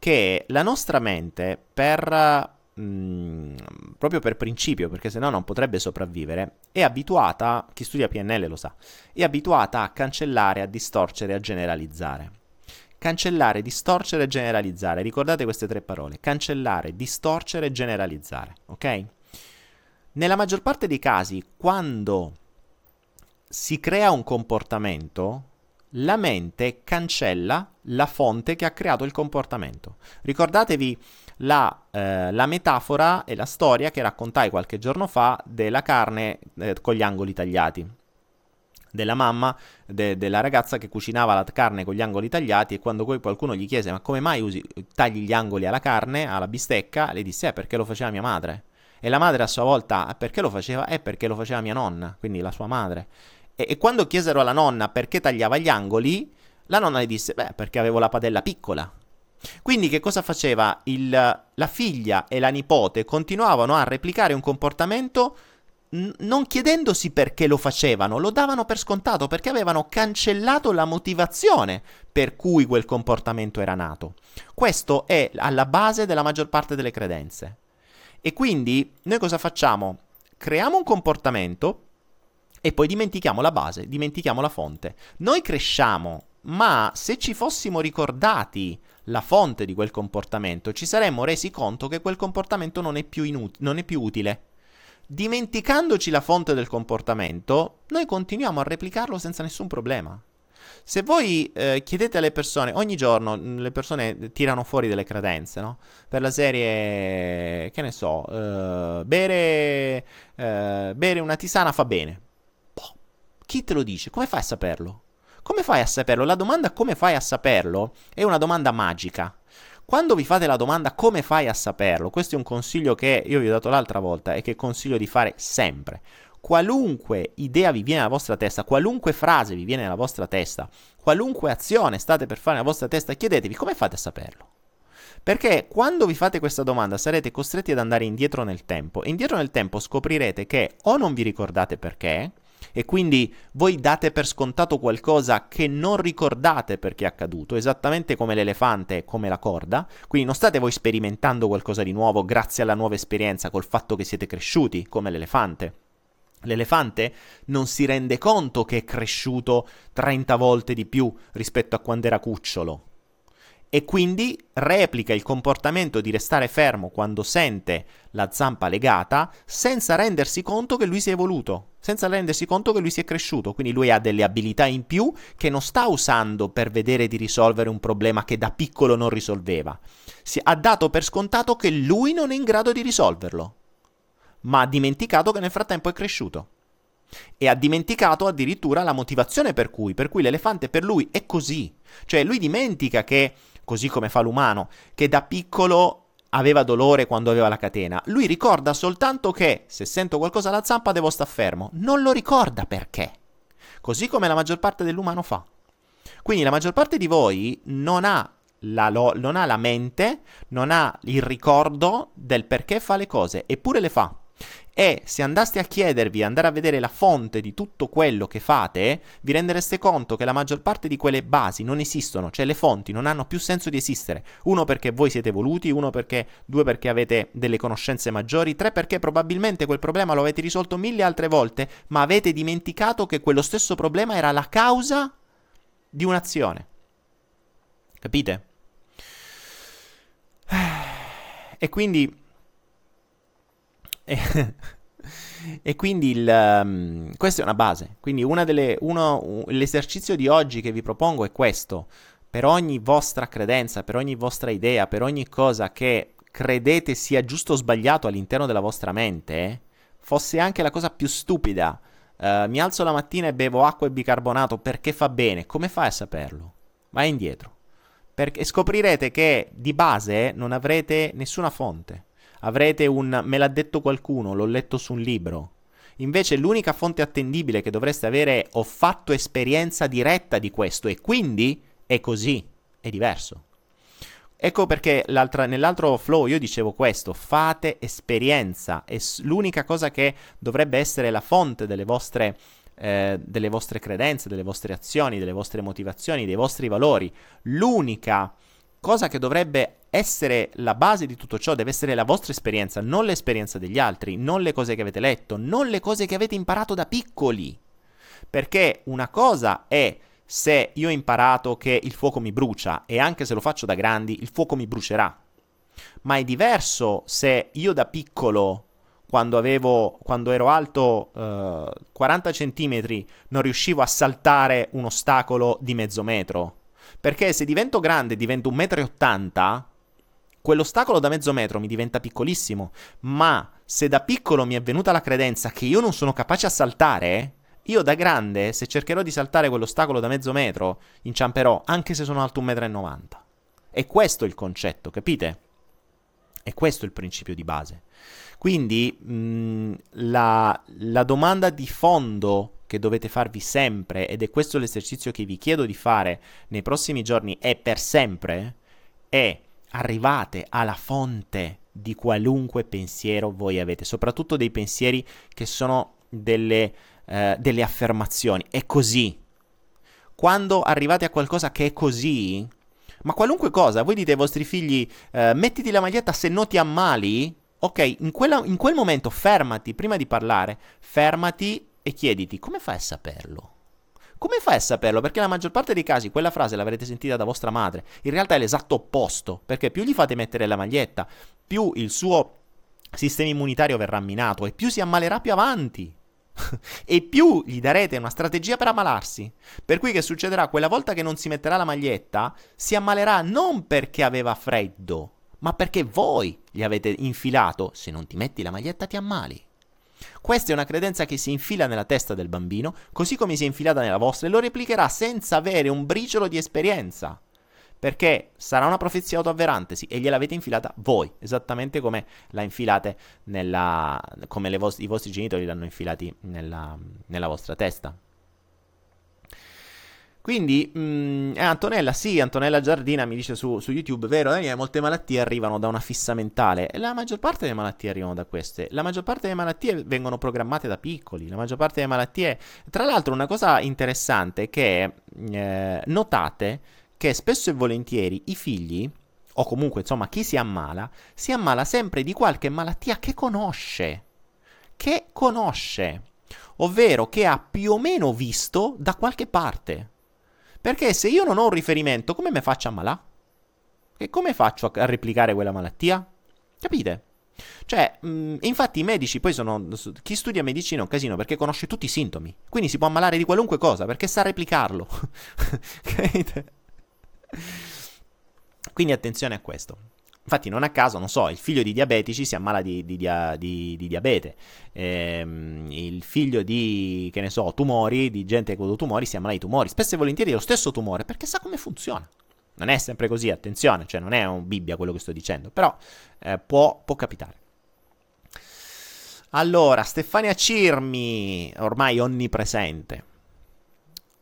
che la nostra mente per mh, mm, proprio per principio, perché se no non potrebbe sopravvivere, è abituata, chi studia PNL lo sa, è abituata a cancellare, a distorcere, a generalizzare. Cancellare, distorcere, generalizzare. Ricordate queste tre parole. Cancellare, distorcere, generalizzare. Ok? Nella maggior parte dei casi, quando si crea un comportamento, la mente cancella la fonte che ha creato il comportamento. Ricordatevi la, eh, la, metafora e la storia che raccontai qualche giorno fa della carne eh, con gli angoli tagliati. Della mamma, de- della ragazza che cucinava la carne con gli angoli tagliati e quando poi qualcuno gli chiese ma come mai usi, tagli gli angoli alla carne, alla bistecca, le disse eh perché lo faceva mia madre. E la madre a sua volta ah, perché lo faceva? Eh perché lo faceva mia nonna, quindi la sua madre. E, e quando chiesero alla nonna perché tagliava gli angoli, la nonna le disse beh perché avevo la padella piccola. Quindi che cosa faceva? Il, la figlia e la nipote continuavano a replicare un comportamento non chiedendosi perché lo facevano, lo davano per scontato perché avevano cancellato la motivazione per cui quel comportamento era nato. Questo è alla base della maggior parte delle credenze. E quindi noi cosa facciamo? Creiamo un comportamento e poi dimentichiamo la base, dimentichiamo la fonte. Noi cresciamo, ma se ci fossimo ricordati la fonte di quel comportamento, ci saremmo resi conto che quel comportamento non è più, inut- non è più utile. Dimenticandoci la fonte del comportamento, noi continuiamo a replicarlo senza nessun problema. Se voi eh, chiedete alle persone, ogni giorno mm, le persone tirano fuori delle credenze, no? Per la serie, che ne so, eh, bere, eh, bere una tisana fa bene. Chi te lo dice? Come fai a saperlo? Come fai a saperlo? La domanda come fai a saperlo è una domanda magica. Quando vi fate la domanda come fai a saperlo, questo è un consiglio che io vi ho dato l'altra volta e che consiglio di fare sempre. Qualunque idea vi viene alla vostra testa, qualunque frase vi viene alla vostra testa, qualunque azione state per fare nella vostra testa, chiedetevi come fate a saperlo. Perché quando vi fate questa domanda sarete costretti ad andare indietro nel tempo e indietro nel tempo scoprirete che o non vi ricordate perché, e quindi voi date per scontato qualcosa che non ricordate perché è accaduto, esattamente come l'elefante e come la corda, quindi non state voi sperimentando qualcosa di nuovo grazie alla nuova esperienza col fatto che siete cresciuti come l'elefante. L'elefante non si rende conto che è cresciuto 30 volte di più rispetto a quando era cucciolo e quindi replica il comportamento di restare fermo quando sente la zampa legata senza rendersi conto che lui si è evoluto, senza rendersi conto che lui si è cresciuto, quindi lui ha delle abilità in più che non sta usando per vedere di risolvere un problema che da piccolo non risolveva. Si ha dato per scontato che lui non è in grado di risolverlo, ma ha dimenticato che nel frattempo è cresciuto. E ha dimenticato addirittura la motivazione per cui, per cui l'elefante per lui è così. Cioè lui dimentica che così come fa l'umano, che da piccolo aveva dolore quando aveva la catena. Lui ricorda soltanto che se sento qualcosa alla zampa devo star fermo. Non lo ricorda perché. Così come la maggior parte dell'umano fa. Quindi la maggior parte di voi non ha la, lo- non ha la mente, non ha il ricordo del perché fa le cose, eppure le fa. E se andaste a chiedervi, andare a vedere la fonte di tutto quello che fate, vi rendereste conto che la maggior parte di quelle basi non esistono, cioè le fonti non hanno più senso di esistere. Uno perché voi siete evoluti, uno perché, due perché avete delle conoscenze maggiori, tre perché probabilmente quel problema lo avete risolto mille altre volte, ma avete dimenticato che quello stesso problema era la causa di un'azione. Capite? E quindi *laughs* e, quindi il, um, questa è una base. Quindi delle, uno, l'esercizio di oggi che vi propongo è questo. Per ogni vostra credenza, per ogni vostra idea, per ogni cosa che credete sia giusto o sbagliato all'interno della vostra mente, fosse anche la cosa più stupida, uh, mi alzo la mattina e bevo acqua e bicarbonato perché fa bene, come fai a saperlo? Vai indietro. Perché scoprirete che di base non avrete nessuna fonte avrete un me l'ha detto qualcuno, l'ho letto su un libro. Invece l'unica fonte attendibile che dovreste avere è ho fatto esperienza diretta di questo e quindi è così, è diverso. Ecco perché nell'altro flow io dicevo questo, fate esperienza, è l'unica cosa che dovrebbe essere la fonte delle vostre, eh, delle vostre credenze, delle vostre azioni, delle vostre motivazioni, dei vostri valori. L'unica cosa che dovrebbe essere la base di tutto ciò, deve essere la vostra esperienza, non l'esperienza degli altri, non le cose che avete letto, non le cose che avete imparato da piccoli. Perché una cosa è se io ho imparato che il fuoco mi brucia e anche se lo faccio da grandi, il fuoco mi brucerà. Ma è diverso se io da piccolo, quando, avevo, quando ero alto uh, 40 cm, non riuscivo a saltare un ostacolo di mezzo metro perché se divento grande, divento 1,80 m, quell'ostacolo da mezzo metro mi diventa piccolissimo. Ma se da piccolo mi è venuta la credenza che io non sono capace a saltare, io da grande, se cercherò di saltare quell'ostacolo da mezzo metro, inciamperò anche se sono alto 1,90 m. E questo è il concetto, capite? E questo è il principio di base. Quindi mh, la, la domanda di fondo che dovete farvi sempre, ed è questo l'esercizio che vi chiedo di fare nei prossimi giorni e per sempre, è arrivate alla fonte di qualunque pensiero voi avete, soprattutto dei pensieri che sono delle, eh, delle affermazioni. È così. Quando arrivate a qualcosa che è così, ma qualunque cosa, voi dite ai vostri figli, eh, mettiti la maglietta se no ti ammali, ok, in, quella, in quel momento fermati, prima di parlare, fermati e chiediti come fai a saperlo? Come fai a saperlo? Perché nella maggior parte dei casi quella frase l'avrete sentita da vostra madre. In realtà è l'esatto opposto, perché più gli fate mettere la maglietta, più il suo sistema immunitario verrà minato e più si ammalerà più avanti. *laughs* e più gli darete una strategia per ammalarsi. Per cui che succederà? Quella volta che non si metterà la maglietta, si ammalerà non perché aveva freddo, ma perché voi gli avete infilato. Se non ti metti la maglietta ti ammali. Questa è una credenza che si infila nella testa del bambino, così come si è infilata nella vostra, e lo replicherà senza avere un briciolo di esperienza. Perché sarà una profezia autoavverantesi e gliel'avete infilata voi, esattamente come la infilate nella. come vo- i vostri genitori l'hanno infilati nella, nella vostra testa. Quindi, mh, mm, eh, Antonella, sì, Antonella Giardina mi dice su, su YouTube, vero Daniele, molte malattie arrivano da una fissa mentale. La maggior parte delle malattie arrivano da queste. La maggior parte delle malattie vengono programmate da piccoli. La maggior parte delle malattie... Tra l'altro, una cosa interessante è che eh, notate che spesso e volentieri i figli, o comunque insomma chi si ammala, si ammala sempre di qualche malattia che conosce. Che conosce. Ovvero che ha più o meno visto da qualche parte. Perché se io non ho un riferimento, come mi faccio a ammalare? E come faccio a replicare quella malattia? Capite? Cioè, mh, infatti i medici poi sono... Chi studia medicina è un casino perché conosce tutti i sintomi. Quindi si può ammalare di qualunque cosa perché sa replicarlo. *laughs* Capite? Quindi attenzione a questo. Infatti, non a caso, non so, il figlio di diabetici si ammala di, di, di, di diabete, ehm, il figlio di, che ne so, tumori, di gente avuto tumori, si ammala di tumori. Spesso e volentieri è lo stesso tumore perché sa come funziona. Non è sempre così, attenzione, cioè non è un Bibbia quello che sto dicendo, però eh, può, può capitare. Allora, Stefania Cirmi, ormai onnipresente.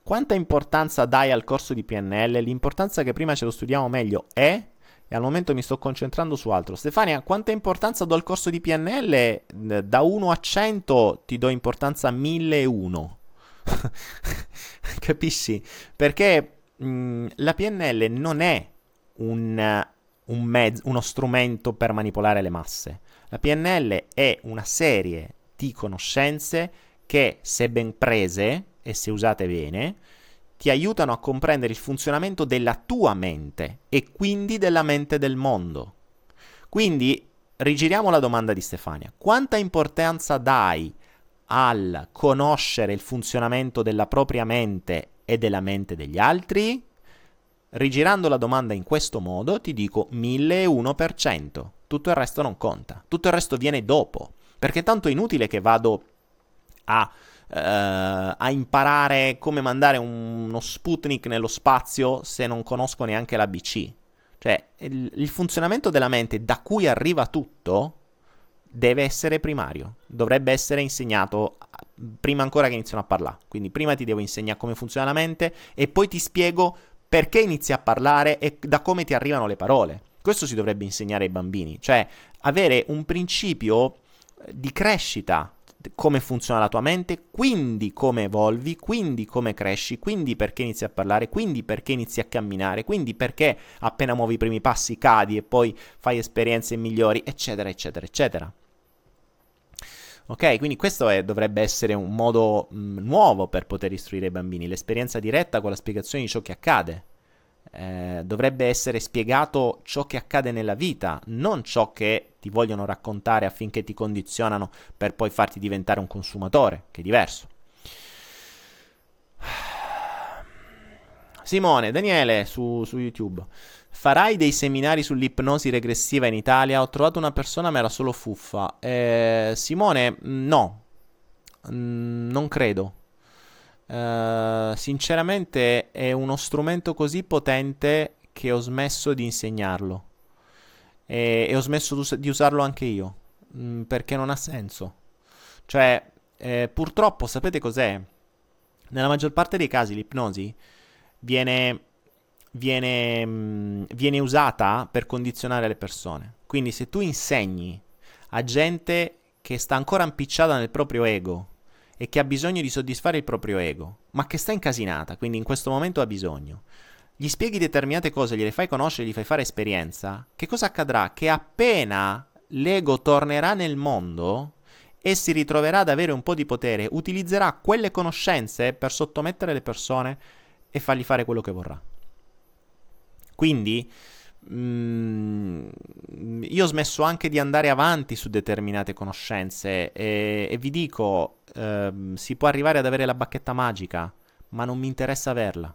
Quanta importanza dai al corso di PNL? L'importanza che prima ce lo studiamo meglio è e al momento mi sto concentrando su altro. Stefania, quanta importanza do al corso di PNL? Da 1 a 100 ti do importanza 1001. *laughs* Capisci? Perché mh, la PNL non è un, un mezzo, uno strumento per manipolare le masse. La PNL è una serie di conoscenze che, se ben prese, e se usate bene, ti aiutano a comprendere il funzionamento della tua mente e quindi della mente del mondo. Quindi rigiriamo la domanda di Stefania. Quanta importanza dai al conoscere il funzionamento della propria mente e della mente degli altri? Rigirando la domanda in questo modo ti dico 1001%. Tutto il resto non conta. Tutto il resto viene dopo. Perché tanto è inutile che vado a a imparare come mandare uno Sputnik nello spazio se non conosco neanche l'ABC. Cioè, il, il, funzionamento della mente da cui arriva tutto deve essere primario, dovrebbe essere insegnato prima ancora che iniziano a parlare. Quindi prima ti devo insegnare come funziona la mente e poi ti spiego perché inizi a parlare e da come ti arrivano le parole. Questo si dovrebbe insegnare ai bambini, cioè avere un principio di crescita come funziona la tua mente, quindi come evolvi, quindi come cresci, quindi perché inizi a parlare, quindi perché inizi a camminare, quindi perché appena muovi i primi passi cadi e poi fai esperienze migliori, eccetera, eccetera, eccetera. Ok, quindi questo è, dovrebbe essere un modo mh, nuovo per poter istruire i bambini, l'esperienza diretta con la spiegazione di ciò che accade. Eh, dovrebbe essere spiegato ciò che accade nella vita, non ciò che ti vogliono raccontare affinché ti condizionano per poi farti diventare un consumatore, che è diverso. Simone, Daniele su, su YouTube. Farai dei seminari sull'ipnosi regressiva in Italia? Ho trovato una persona ma era solo fuffa. Eh, Simone, no. Mm, non credo. Uh, sinceramente è uno strumento così potente che ho smesso di insegnarlo e, e ho smesso di usarlo anche io mh, mm, perché non ha senso. Cioè, eh, purtroppo sapete cos'è? Nella maggior parte dei casi l'ipnosi viene, viene, mh, mm, viene usata per condizionare le persone. Quindi se tu insegni a gente che sta ancora impicciata nel proprio ego e che ha bisogno di soddisfare il proprio ego, ma che sta incasinata, quindi in questo momento ha bisogno. Gli spieghi determinate cose, gliele fai conoscere, gli fai fare esperienza, che cosa accadrà? Che appena l'ego tornerà nel mondo e si ritroverà ad avere un po' di potere, utilizzerà quelle conoscenze per sottomettere le persone e fargli fare quello che vorrà. Quindi Mm, io ho smesso anche di andare avanti su determinate conoscenze e, e vi dico, ehm, si può arrivare ad avere la bacchetta magica, ma non mi interessa averla.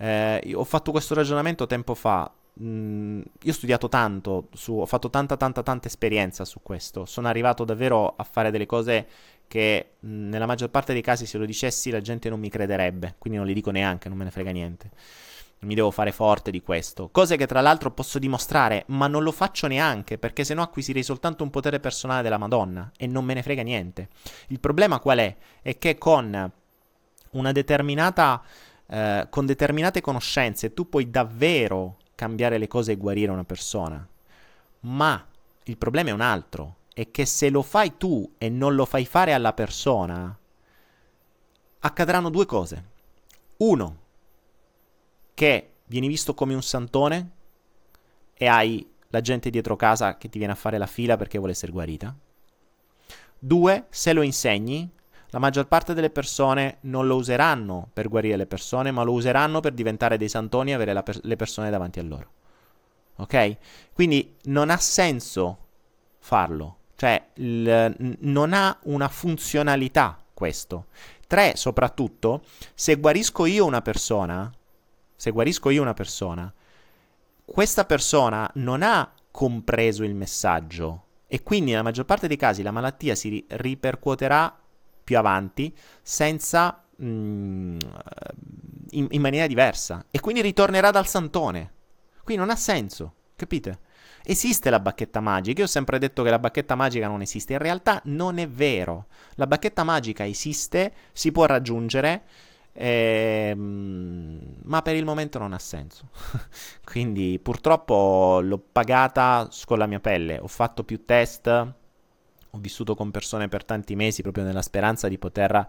Eh, ho fatto questo ragionamento tempo fa. Mm, io ho studiato tanto, su, ho fatto tanta, tanta, tanta esperienza su questo. Sono arrivato davvero a fare delle cose che mm, nella maggior parte dei casi, se lo dicessi, la gente non mi crederebbe. Quindi non le dico neanche, non me ne frega niente. Mi devo fare forte di questo. Cose che tra l'altro posso dimostrare, ma non lo faccio neanche, perché sennò acquisirei soltanto un potere personale della Madonna e non me ne frega niente. Il problema qual è? È che con una determinata eh, con determinate conoscenze tu puoi davvero cambiare le cose e guarire una persona. Ma il problema è un altro, è che se lo fai tu e non lo fai fare alla persona, accadranno due cose. Uno, che vieni visto come un santone e hai la gente dietro casa che ti viene a fare la fila perché vuole essere guarita. Due, se lo insegni, la maggior parte delle persone non lo useranno per guarire le persone, ma lo useranno per diventare dei santoni e avere per- le persone davanti a loro. Ok? Quindi non ha senso farlo, cioè il, non ha una funzionalità questo. Tre, soprattutto, se guarisco io una persona, se guarisco io una persona, questa persona non ha compreso il messaggio e quindi nella maggior parte dei casi la malattia si ripercuoterà più avanti senza mh, mm, in, in maniera diversa e quindi ritornerà dal santone. Qui non ha senso, capite? Esiste la bacchetta magica, io ho sempre detto che la bacchetta magica non esiste, in realtà non è vero. La bacchetta magica esiste, si può raggiungere, ehm, ma per il momento non ha senso. *laughs* Quindi purtroppo l'ho pagata con la mia pelle, ho fatto più test, ho vissuto con persone per tanti mesi proprio nella speranza di poter,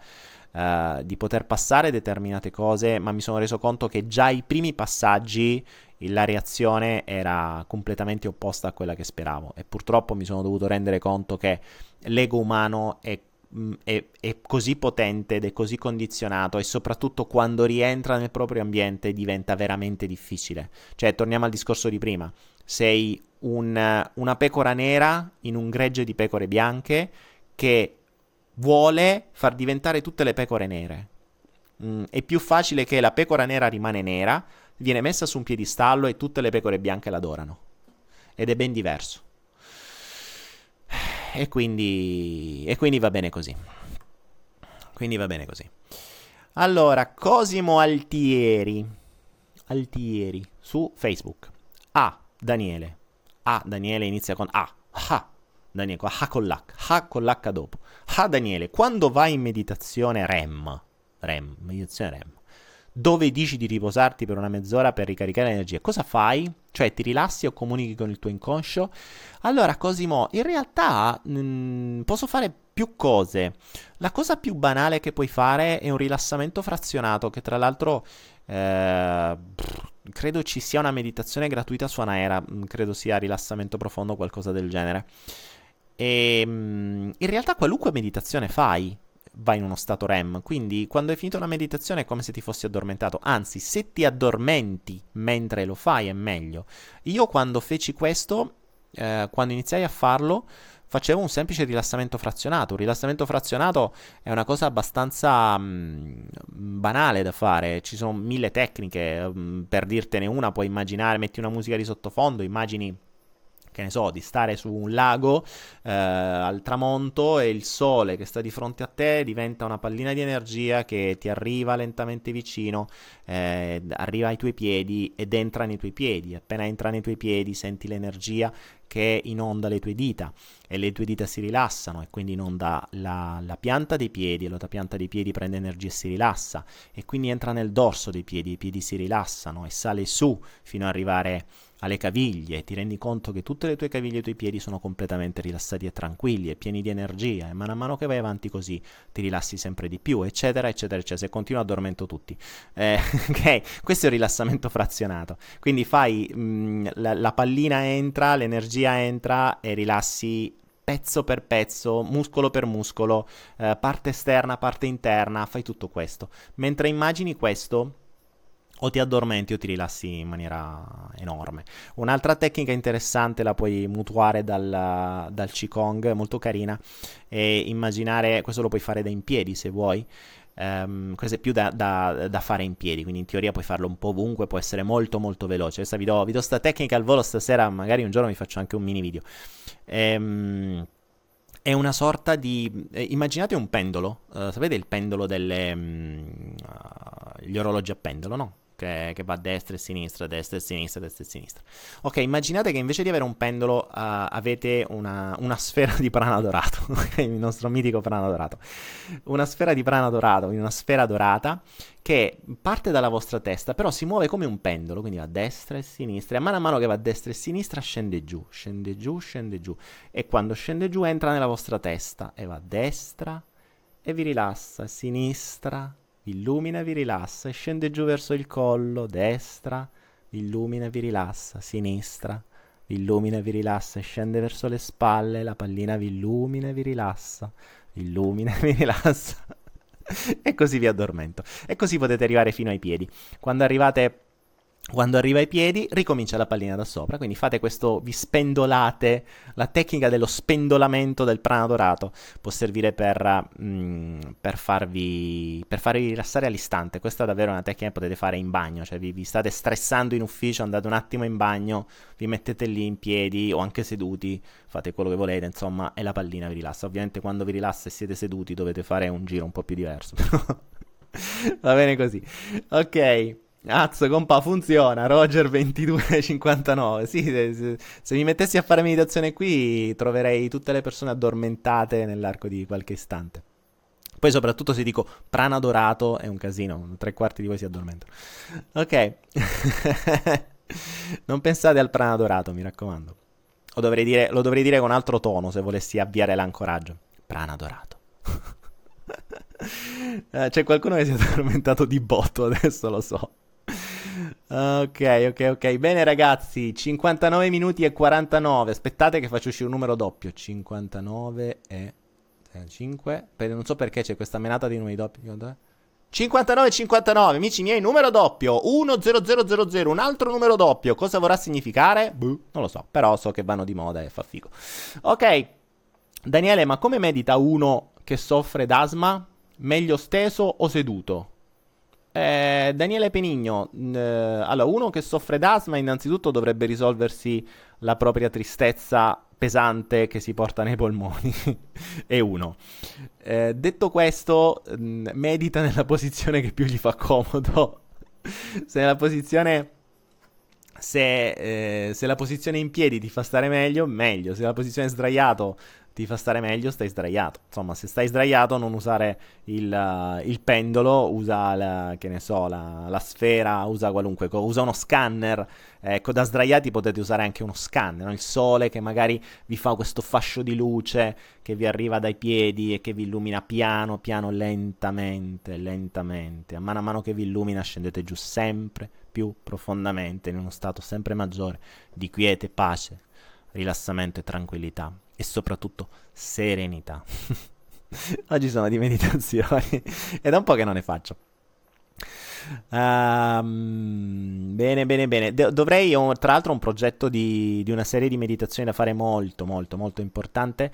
uh, di poter passare determinate cose, ma mi sono reso conto che già i primi passaggi la reazione era completamente opposta a quella che speravo e purtroppo mi sono dovuto rendere conto che l'ego umano è mm, è, è, così potente ed è così condizionato e soprattutto quando rientra nel proprio ambiente diventa veramente difficile. Cioè, torniamo al discorso di prima. Sei un, una pecora nera in un gregge di pecore bianche che vuole far diventare tutte le pecore nere. Mm, è più facile che la pecora nera rimane nera, viene messa su un piedistallo e tutte le pecore bianche l'adorano. Ed è ben diverso. E quindi, e quindi va bene così. Quindi va bene così. Allora, Cosimo Altieri. Altieri su Facebook. Ah, Daniele. A, Daniele inizia con A. Ha. Daniele, A con l'H. A con l'H dopo. A, Daniele, quando vai in meditazione REM, REM, meditazione REM, dove dici di riposarti per una mezz'ora per ricaricare l'energia, cosa fai? Cioè ti rilassi o comunichi con il tuo inconscio? Allora, Cosimo, in realtà mh, mm, posso fare più cose. La cosa più banale che puoi fare è un rilassamento frazionato, che tra l'altro eh, credo ci sia una meditazione gratuita su Anaera, mm, credo sia rilassamento profondo o qualcosa del genere. E mm, in realtà qualunque meditazione fai va in uno stato REM, quindi quando hai finito la meditazione è come se ti fossi addormentato, anzi se ti addormenti mentre lo fai è meglio. Io quando feci questo, eh, quando iniziai a farlo, facevo un semplice rilassamento frazionato. Un rilassamento frazionato è una cosa abbastanza mh, mm, banale da fare, ci sono mille tecniche, mh, mm, per dirtene una puoi immaginare, metti una musica di sottofondo, immagini che ne so, di stare su un lago eh, al tramonto e il sole che sta di fronte a te diventa una pallina di energia che ti arriva lentamente vicino, eh, arriva ai tuoi piedi ed entra nei tuoi piedi. Appena entra nei tuoi piedi senti l'energia che inonda le tue dita e le tue dita si rilassano e quindi inonda la, la pianta dei piedi e la pianta dei piedi prende energia e si rilassa e quindi entra nel dorso dei piedi, i piedi si rilassano e sale su fino ad arrivare alle caviglie ti rendi conto che tutte le tue caviglie e i tuoi piedi sono completamente rilassati e tranquilli e pieni di energia e mano a mano che vai avanti così ti rilassi sempre di più eccetera eccetera eccetera. Se continuo addormento tutti. Eh, *laughs* ok? Questo è il rilassamento frazionato. Quindi fai mh, mm, la, la pallina entra l'energia entra e rilassi pezzo per pezzo, muscolo per muscolo, eh, parte esterna, parte interna, fai tutto questo. Mentre immagini questo, o ti addormenti o ti rilassi in maniera enorme. Un'altra tecnica interessante la puoi mutuare dal, dal Qigong, molto carina, e immaginare, questo lo puoi fare da in piedi se vuoi, Um, questo è più da, da, da, fare in piedi, quindi in teoria puoi farlo un po' ovunque, può essere molto molto veloce. Questa vi do, vi do sta tecnica al volo stasera, magari un giorno vi faccio anche un mini video. Um, è una sorta di... Eh, immaginate un pendolo, uh, sapete il pendolo delle... Uh, gli orologi a pendolo, no? Che, che, va a destra e sinistra, destra e sinistra, destra e sinistra. Ok, immaginate che invece di avere un pendolo uh, avete una, una, sfera di prana dorato, *laughs* il nostro mitico prana dorato. Una sfera di prana dorato, una sfera dorata che parte dalla vostra testa, però si muove come un pendolo, quindi va a destra e a sinistra, e a mano a mano che va a destra e a sinistra scende giù, scende giù, scende giù, e quando scende giù entra nella vostra testa e va a destra e vi rilassa, a sinistra, illumina vi rilassa e scende giù verso il collo, destra, illumina vi rilassa, sinistra, illumina vi rilassa e scende verso le spalle, la pallina vi illumina e vi rilassa, illumina vi rilassa. *laughs* e così vi addormento. E così potete arrivare fino ai piedi. Quando arrivate quando arriva ai piedi, ricomincia la pallina da sopra. Quindi fate questo, vi spendolate. La tecnica dello spendolamento del prana dorato può servire per, mm, per, farvi, per farvi rilassare all'istante. Questa è davvero una tecnica che potete fare in bagno. Cioè, vi, vi, state stressando in ufficio, andate un attimo in bagno, vi mettete lì in piedi o anche seduti, fate quello che volete, insomma, e la pallina vi rilassa. Ovviamente, quando vi rilassa e siete seduti, dovete fare un giro un po' più diverso. *laughs* Va bene così. Ok. Azzo, compa, funziona. Roger2259. Sì, se, se, se, mi mettessi a fare meditazione qui, troverei tutte le persone addormentate nell'arco di qualche istante. Poi, soprattutto, se dico prana dorato, è un casino. Tre quarti di voi si addormentano. Ok. *laughs* non pensate al prana dorato, mi raccomando. Dovrei dire, lo dovrei dire con altro tono se volessi avviare l'ancoraggio. Prana dorato. *laughs* Eh, c'è qualcuno che si è addormentato di botto, *laughs* adesso lo so. Ok, ok, ok. Bene ragazzi, 59 minuti e 49. Aspettate che faccio uscire un numero doppio. 59 e 5. Non so perché c'è questa menata di numeri doppi. 59 e 59, amici miei, numero doppio 10000, un altro numero doppio. Cosa vorrà significare? Buh, non lo so, però so che vanno di moda e fa figo. Ok, Daniele, ma come medita uno che soffre d'asma? Meglio steso o seduto? Eh, Daniele Penigno, eh, allora uno che soffre d'asma innanzitutto dovrebbe risolversi la propria tristezza pesante che si porta nei polmoni, *laughs* è uno. Eh, detto questo, mh, medita nella posizione che più gli fa comodo. *laughs* se nella posizione... Se, eh, se la posizione in piedi ti fa stare meglio, meglio. Se la posizione sdraiato ti fa stare meglio, stai sdraiato. Insomma, se stai sdraiato, non usare il, uh, il pendolo, usa la, che ne so, la, la, sfera, usa qualunque cosa, usa uno scanner. Ecco, da sdraiati potete usare anche uno scanner, no? il sole che magari vi fa questo fascio di luce che vi arriva dai piedi e che vi illumina piano, piano, lentamente, lentamente. A mano a mano che vi illumina scendete giù sempre più profondamente in uno stato sempre maggiore di quiete, pace, rilassamento e tranquillità e soprattutto serenità. *laughs* Oggi sono di meditazioni *laughs* è da un po' che non ne faccio. Um, bene, bene, bene. De- dovrei, ho, tra l'altro, un progetto di, di, una serie di meditazioni da fare molto, molto, molto importante.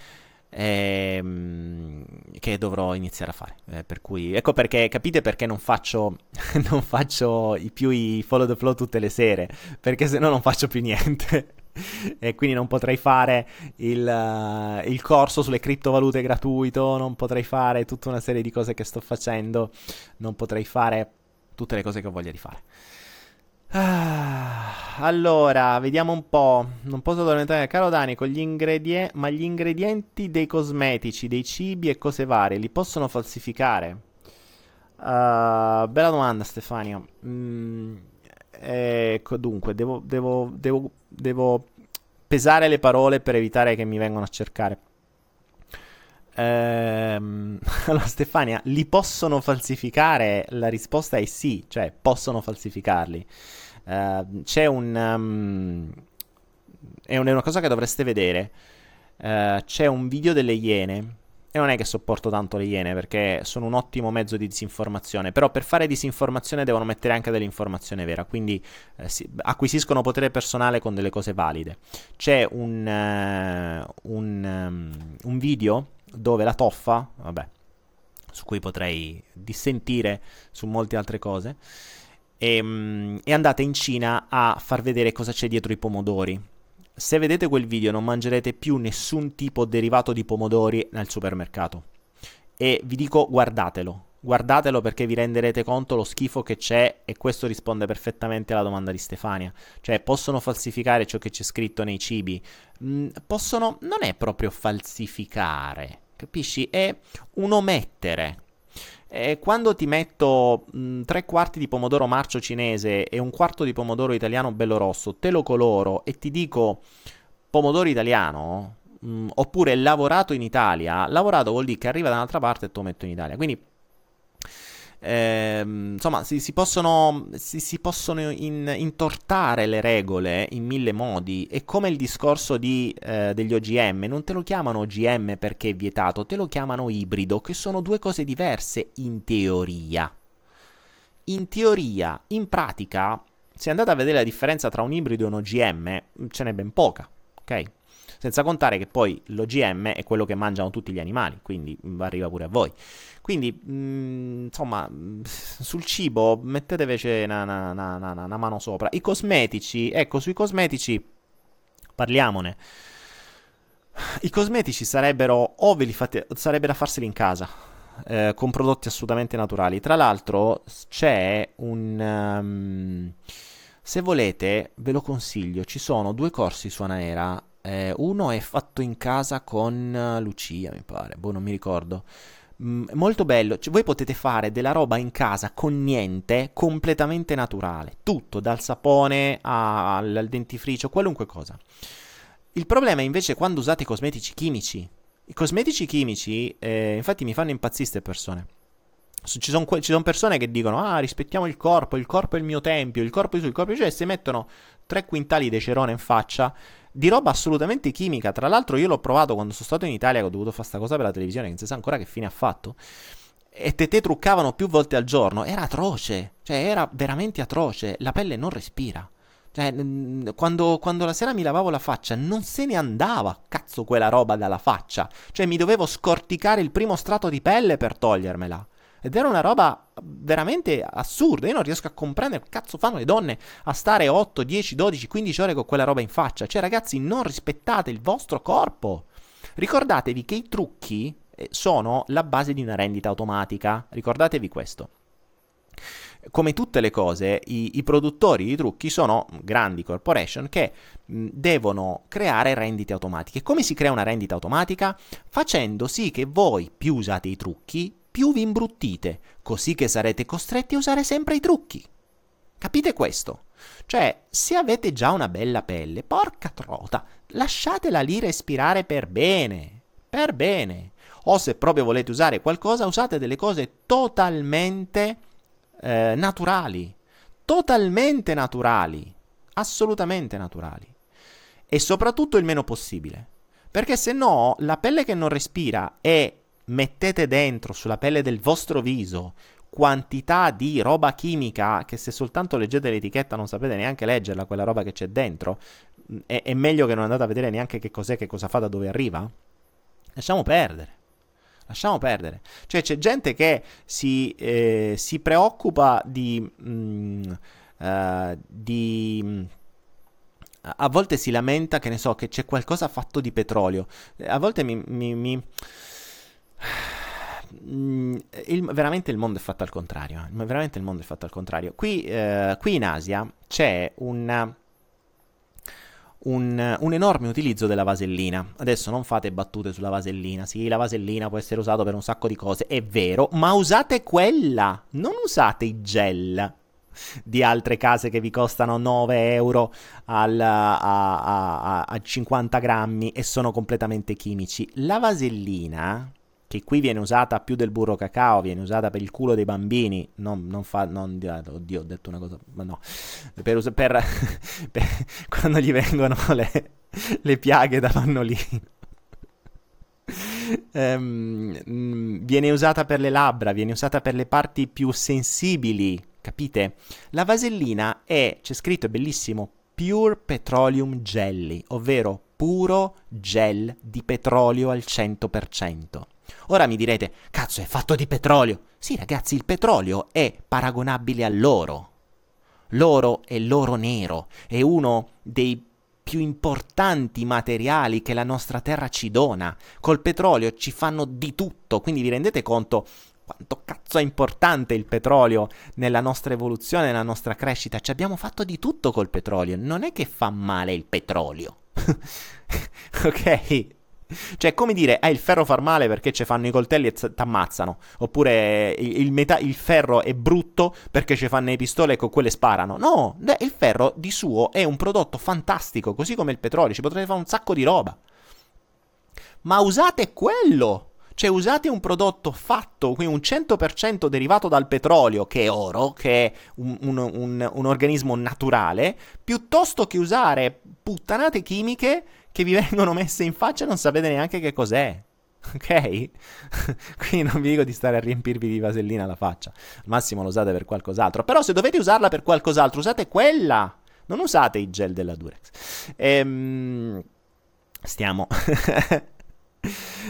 Ehm, che dovrò iniziare a fare. Eh, per cui, ecco perché capite perché non faccio, *laughs* non faccio i più i follow the flow tutte le sere. Perché se no non faccio più niente. *laughs* e quindi non potrei fare il, uh, il, corso sulle criptovalute gratuito, non potrei fare tutta una serie di cose che sto facendo, non potrei fare tutte le cose che ho voglia di fare. Ah, allora, vediamo un po'. Non posso addormentare, caro Dani, con gli ingredienti, ma gli ingredienti dei cosmetici, dei cibi e cose varie, li possono falsificare? Uh, bella domanda, Stefania. Mm, ecco, dunque, devo, devo, devo, devo pesare le parole per evitare che mi vengano a cercare. Ehm, *laughs* allora, Stefania, li possono falsificare? La risposta è sì, cioè possono falsificarli. Uh, c'è un, um, è un, è una cosa che dovreste vedere. Uh, c'è un video delle Iene e non è che sopporto tanto le iene perché sono un ottimo mezzo di disinformazione, però per fare disinformazione devono mettere anche dell'informazione vera, quindi eh, si, acquisiscono potere personale con delle cose valide. C'è un, uh, un, um, un video dove la toffa, vabbè, su cui potrei dissentire su molte altre cose, e, um, è andata in Cina a far vedere cosa c'è dietro i pomodori se vedete quel video non mangerete più nessun tipo derivato di pomodori nel supermercato. E vi dico guardatelo, guardatelo perché vi renderete conto lo schifo che c'è e questo risponde perfettamente alla domanda di Stefania. Cioè, possono falsificare ciò che c'è scritto nei cibi? Mm, possono... non è proprio falsificare, capisci? È un omettere. E quando ti metto mh, tre quarti di pomodoro marcio cinese e un quarto di pomodoro italiano bello rosso, te lo coloro e ti dico pomodoro italiano, mh, oppure lavorato in Italia, lavorato vuol dire che arriva da un'altra parte e te lo metto in Italia. Quindi eh, insomma, si, si possono, si, si possono in, intortare le regole in mille modi. È come il discorso di, eh, degli OGM: non te lo chiamano OGM perché è vietato, te lo chiamano ibrido, che sono due cose diverse in teoria. In teoria, in pratica, se andate a vedere la differenza tra un ibrido e un OGM, ce n'è ben poca, ok? Senza contare che poi l'OGM è quello che mangiano tutti gli animali, quindi arriva pure a voi. Quindi, mh, mm, insomma, sul cibo mettete invece una, una, una, una, mano sopra. I cosmetici, ecco, sui cosmetici parliamone. I cosmetici sarebbero o ve li fate, sarebbe da farseli in casa. Eh, con prodotti assolutamente naturali. Tra l'altro, c'è un. Um, se volete, ve lo consiglio. Ci sono due corsi su Anaera. Eh, uno è fatto in casa con Lucia, mi pare. Boh, non mi ricordo. Mm, molto bello. Cioè, voi potete fare della roba in casa con niente, completamente naturale. Tutto, dal sapone al, al dentifricio, qualunque cosa. Il problema è invece quando usate i cosmetici chimici. I cosmetici chimici, eh, infatti, mi fanno impazzire queste persone. Ci sono, ci sono, persone che dicono: Ah, rispettiamo il corpo, il corpo è il mio tempio, il corpo è su, il corpo è cioè, si mettono tre quintali di cerone in faccia di roba assolutamente chimica. Tra l'altro, io l'ho provato quando sono stato in Italia, che ho dovuto fare questa cosa per la televisione, che non si sa ancora che fine ha fatto. E te, te truccavano più volte al giorno. Era atroce, cioè era veramente atroce. La pelle non respira. Cioè, quando, quando, la sera mi lavavo la faccia, non se ne andava, cazzo, quella roba dalla faccia. Cioè, mi dovevo scorticare il primo strato di pelle per togliermela. Ed era una roba veramente assurda. Io non riesco a comprendere che cazzo fanno le donne a stare 8, 10, 12, 15 ore con quella roba in faccia. Cioè, ragazzi, non rispettate il vostro corpo. Ricordatevi che i trucchi eh, sono la base di una rendita automatica. Ricordatevi questo. Come tutte le cose, i, i produttori di trucchi sono grandi corporation che mh, devono creare rendite automatiche. Come si crea una rendita automatica? Facendo sì che voi più usate i trucchi, più vi imbruttite, così che sarete costretti a usare sempre i trucchi. Capite questo? Cioè, se avete già una bella pelle, porca trota, lasciatela lì respirare per bene, per bene. O se proprio volete usare qualcosa, usate delle cose totalmente eh, naturali, totalmente naturali, assolutamente naturali. E soprattutto il meno possibile. Perché se no, la pelle che non respira è mettete dentro sulla pelle del vostro viso quantità di roba chimica che se soltanto leggete l'etichetta non sapete neanche leggerla, quella roba che c'è dentro, è, è meglio che non andate a vedere neanche che cos'è, che cosa fa, da dove arriva. Lasciamo perdere. Lasciamo perdere. Cioè c'è gente che si, eh, si preoccupa di... Mm, uh, di a volte si lamenta che ne so che c'è qualcosa fatto di petrolio. A volte mi, mi, mi il, veramente il mondo è fatto al contrario. Eh. Veramente il mondo è fatto al contrario. Qui, eh, qui in Asia c'è un, un, un, enorme utilizzo della vasellina. Adesso non fate battute sulla vasellina. Sì, la vasellina può essere usata per un sacco di cose, è vero, ma usate quella, non usate i gel di altre case che vi costano 9 euro al, a, a, a 50 grammi e sono completamente chimici. La vasellina che qui viene usata più del burro cacao, viene usata per il culo dei bambini, non, non fa, non, oddio ho detto una cosa, ma no, per, per, *laughs* per quando gli vengono le, le piaghe da pannolino. um, viene usata per le labbra, viene usata per le parti più sensibili, capite? La vasellina è, c'è scritto, è bellissimo, Pure Petroleum Jelly, ovvero puro gel di petrolio al 100%. Ora mi direte, cazzo, è fatto di petrolio. Sì, ragazzi, il petrolio è paragonabile all'oro. L'oro è l'oro nero, è uno dei più importanti materiali che la nostra terra ci dona. Col petrolio ci fanno di tutto, quindi vi rendete conto quanto cazzo è importante il petrolio nella nostra evoluzione, nella nostra crescita. Ci abbiamo fatto di tutto col petrolio, non è che fa male il petrolio. *laughs* ok? Cioè, come dire, eh, il ferro fa male perché ci fanno i coltelli e ti ammazzano. Oppure il, il, meta- il, ferro è brutto perché ci fanno le pistole e con quelle sparano. No, il ferro di suo è un prodotto fantastico, così come il petrolio. Ci potrete fare un sacco di roba. Ma usate quello. Cioè usate un prodotto fatto, quindi un 100% derivato dal petrolio, che è oro, che è un, un, un, un organismo naturale, piuttosto che usare puttanate chimiche che vi *laughs* vengono messe in faccia e non sapete neanche che cos'è. *laughs* Ok? *laughs* Quindi non vi dico di stare a riempirvi di vasellina la faccia. Al massimo lo usate per qualcos'altro. Però se dovete usarla per qualcos'altro, usate quella. Non usate i gel della Durex. Ehm, stiamo.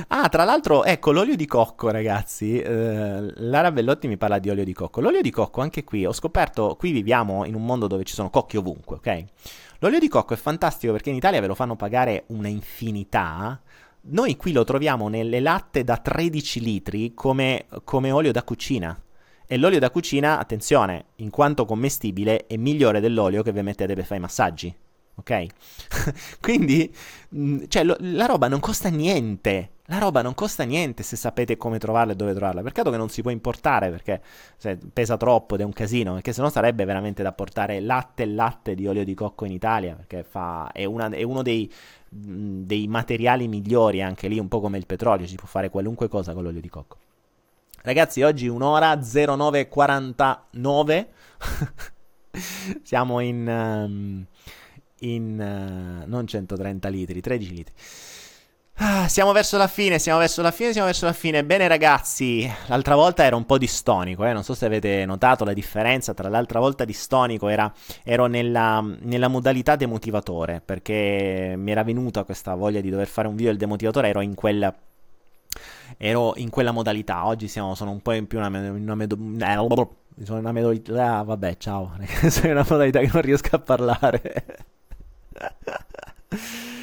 Ah, tra l'altro, ecco, l'olio di cocco, ragazzi. Eh, Lara Bellotti mi parla di olio di cocco. L'olio di cocco, anche qui, ho scoperto, qui viviamo in un mondo dove ci sono cocchi ovunque, ok? L'olio di cocco è fantastico perché in Italia ve lo fanno pagare una infinità. Noi qui lo troviamo nelle latte da 13 litri come, come olio da cucina. E l'olio da cucina, attenzione, in quanto commestibile, è migliore dell'olio che vi mettete per fare i massaggi ok? *laughs* Quindi, mm, cioè, lo, la roba non costa niente. La roba non costa niente se sapete come trovarla e dove trovarla. Peccato che non si può importare perché cioè, pesa troppo ed è un casino. Perché sennò sarebbe veramente da portare latte e latte di olio di cocco in Italia. Perché fa, è, una, è, uno dei, mm, dei materiali migliori, anche lì, un po' come il petrolio. Si può fare qualunque cosa con l'olio di cocco. Ragazzi, oggi un'ora 09.49. *laughs* Siamo in. Um, in uh, non 130 litri, 13 litri. Ah, siamo verso la fine, siamo verso la fine, siamo verso la fine. Bene ragazzi, l'altra volta era un po' distonico, eh? non so se avete notato la differenza tra l'altra volta distonico, era, ero nella, nella, modalità demotivatore, perché mi era venuta questa voglia di dover fare un video del demotivatore, ero in quella... Ero in quella modalità, oggi siamo, sono un po' in più una, una, una, eh, sono una modalità... Ah, vabbè, ciao, *laughs* sono una modalità che non riesco a parlare. *laughs*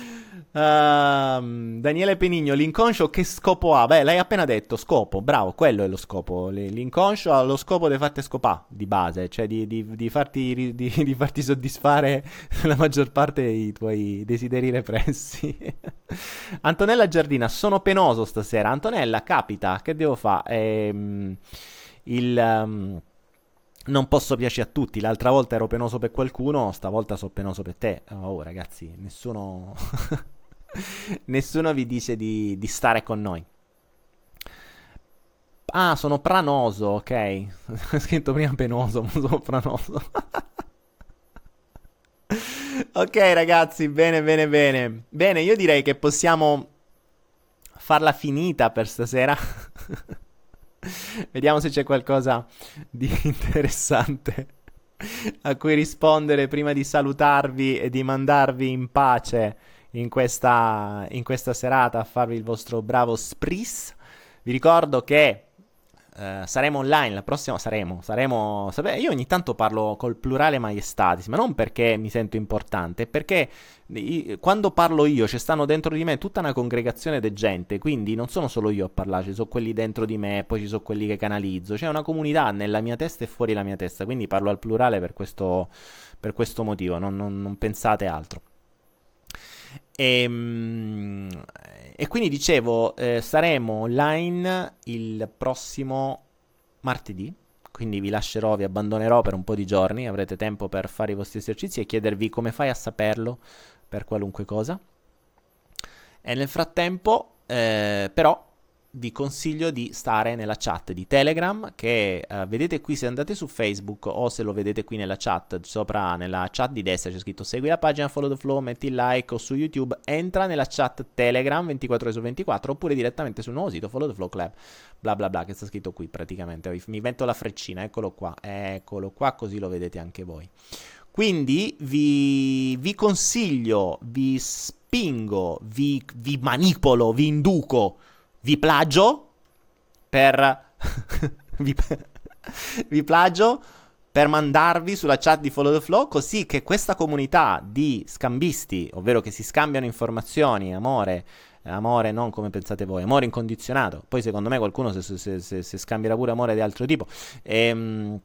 Uh, Daniele Penigno, l'inconscio che scopo ha? Beh, l'hai appena detto, scopo, bravo, quello è lo scopo. L'inconscio ha lo scopo di farti scopare di base, cioè di, di, di, farti, *laughs* di, farti, soddisfare *laughs* la maggior parte dei tuoi desideri repressi. *laughs* Antonella Giardina, sono penoso stasera. Antonella, capita, che devo fare? Ehm, il... Um, non posso piacere a tutti. L'altra volta ero penoso per qualcuno, stavolta sono penoso per te. Oh, ragazzi, nessuno. *laughs* nessuno vi dice di, di, stare con noi. Ah, sono pranoso, ok. Ho *laughs* scritto prima penoso, *laughs* ma sono pranoso. ok, ragazzi, bene, bene, bene. Bene, io direi che possiamo farla finita per stasera. Vediamo se c'è qualcosa di interessante a cui rispondere prima di salutarvi e di mandarvi in pace in questa, in questa serata a farvi il vostro bravo spris. Vi ricordo che Uh, saremo online la prossima saremo saremo sapete, io ogni tanto parlo col plurale maiestatis ma non perché mi sento importante perché io, quando parlo io ci stanno dentro di me tutta una congregazione di gente quindi non sono solo io a parlare ci sono quelli dentro di me poi ci sono quelli che canalizzo c'è una comunità nella mia testa e fuori la mia testa quindi parlo al plurale per questo, per questo motivo non, non, non pensate altro e, ehm, e quindi dicevo, eh, saremo online il prossimo martedì. Quindi vi lascerò, vi abbandonerò per un po' di giorni, avrete tempo per fare i vostri esercizi e chiedervi come fai a saperlo per qualunque cosa. E nel frattempo, eh, però, vi consiglio di stare nella chat di Telegram che uh, vedete qui se andate su Facebook o se lo vedete qui nella chat, sopra nella chat di destra c'è scritto segui la pagina Follow the Flow, metti il like o su YouTube, entra nella chat Telegram 24 ore su 24 oppure direttamente sul nuovo sito Follow the Flow Club, bla bla bla che sta scritto qui praticamente, mi metto la freccina, eccolo qua, eccolo qua così lo vedete anche voi. Quindi vi, vi consiglio, vi spingo, vi, vi manipolo, vi induco vi plagio per... *laughs* vi, vi plagio per mandarvi sulla chat di Follow the Flow così che questa comunità di scambisti, ovvero che si scambiano informazioni, amore, amore non come pensate voi, amore incondizionato, poi secondo me qualcuno se, se, se, se scambierà pure amore di altro tipo, ehm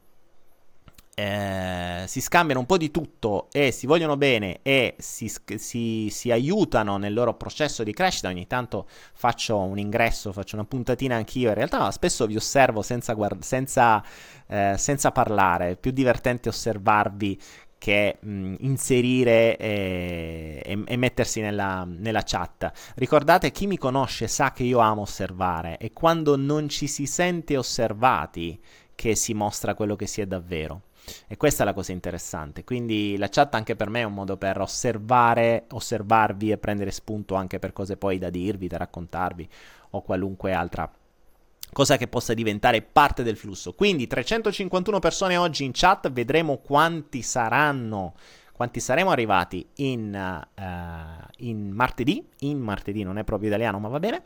eh, si scambiano un po' di tutto e si vogliono bene e si, si, si, aiutano nel loro processo di crescita. Ogni tanto faccio un ingresso, faccio una puntatina anch'io. In realtà spesso vi osservo senza, guard- senza, eh, senza parlare. È più divertente osservarvi che mh, inserire e, e, e mettersi nella, nella, chat. Ricordate, chi mi conosce sa che io amo osservare e quando non ci si sente osservati che si mostra quello che si è davvero. E questa è la cosa interessante. Quindi la chat anche per me è un modo per osservare, osservarvi e prendere spunto anche per cose poi da dirvi, da raccontarvi o qualunque altra cosa che possa diventare parte del flusso. Quindi 351 persone oggi in chat, vedremo quanti saranno quanti saremo arrivati in, uh, in martedì, in martedì non è proprio italiano ma va bene,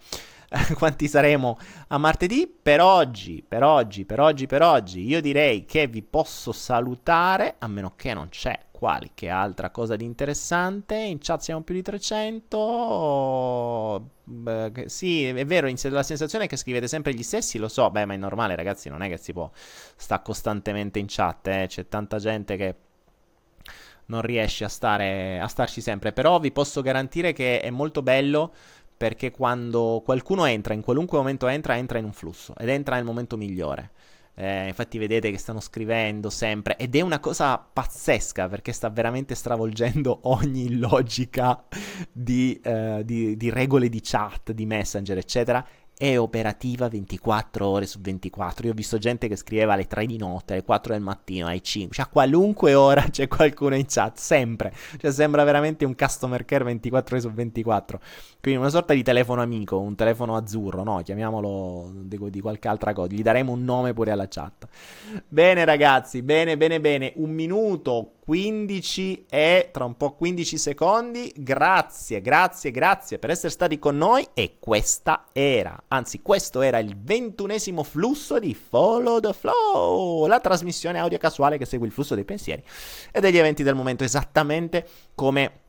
*laughs* quanti saremo a martedì. Per oggi, per oggi, per oggi, per oggi, io direi che vi posso salutare, a meno che non c'è qualche altra cosa di interessante. In chat siamo più di 300. Beh, sì, è vero, la sensazione è che scrivete sempre gli stessi, lo so, beh, ma è normale, ragazzi, non è che si può sta costantemente in chat, eh? c'è tanta gente che non riesce a, stare, a starci sempre, però vi posso garantire che è molto bello perché quando qualcuno entra, in qualunque momento entra, entra in un flusso ed entra nel momento migliore. Eh, infatti vedete che stanno scrivendo sempre ed è una cosa pazzesca perché sta veramente stravolgendo *laughs* ogni logica di, eh, di, di regole di chat, di messenger, eccetera è operativa 24 ore su 24. Io ho visto gente che scriveva alle 3 di notte, alle 4 del mattino, alle 5, cioè a qualunque ora *laughs* c'è qualcuno in chat, sempre. Cioè sembra veramente un customer care 24 ore su 24. Quindi una sorta di telefono amico, un telefono azzurro, no? Chiamiamolo di, qualche altra cosa. Gli daremo un nome pure alla chat. Bene ragazzi, bene, bene, bene. Un minuto 15 e tra un po' 15 secondi. Grazie, grazie, grazie per essere stati con noi e questa era, anzi questo era il ventunesimo flusso di Follow the Flow, la trasmissione audio casuale che segue il flusso dei pensieri e degli eventi del momento esattamente come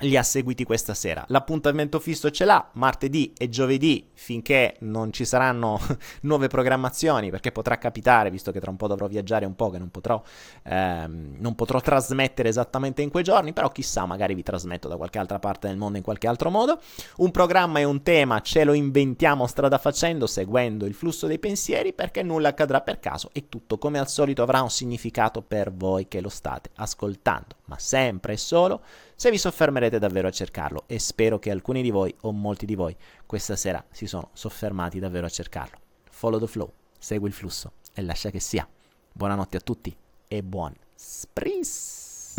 li ha seguiti questa sera. L'appuntamento fisso ce l'ha martedì e giovedì finché non ci saranno *laughs* nuove programmazioni, perché potrà capitare, visto che tra un po' dovrò viaggiare un po', che non potrò, ehm, non potrò trasmettere esattamente in quei giorni, però chissà, magari vi trasmetto da qualche altra parte del mondo in qualche altro modo. Un programma e un tema ce lo inventiamo strada facendo, seguendo il flusso dei pensieri, perché nulla accadrà per caso e tutto come al solito avrà un significato per voi che lo state ascoltando, ma sempre e solo se vi soffermerete davvero a cercarlo e spero che alcuni di voi o molti di voi questa sera si sono soffermati davvero a cercarlo. Follow the flow, segui il flusso e lascia che sia. Buonanotte a tutti e buon spris!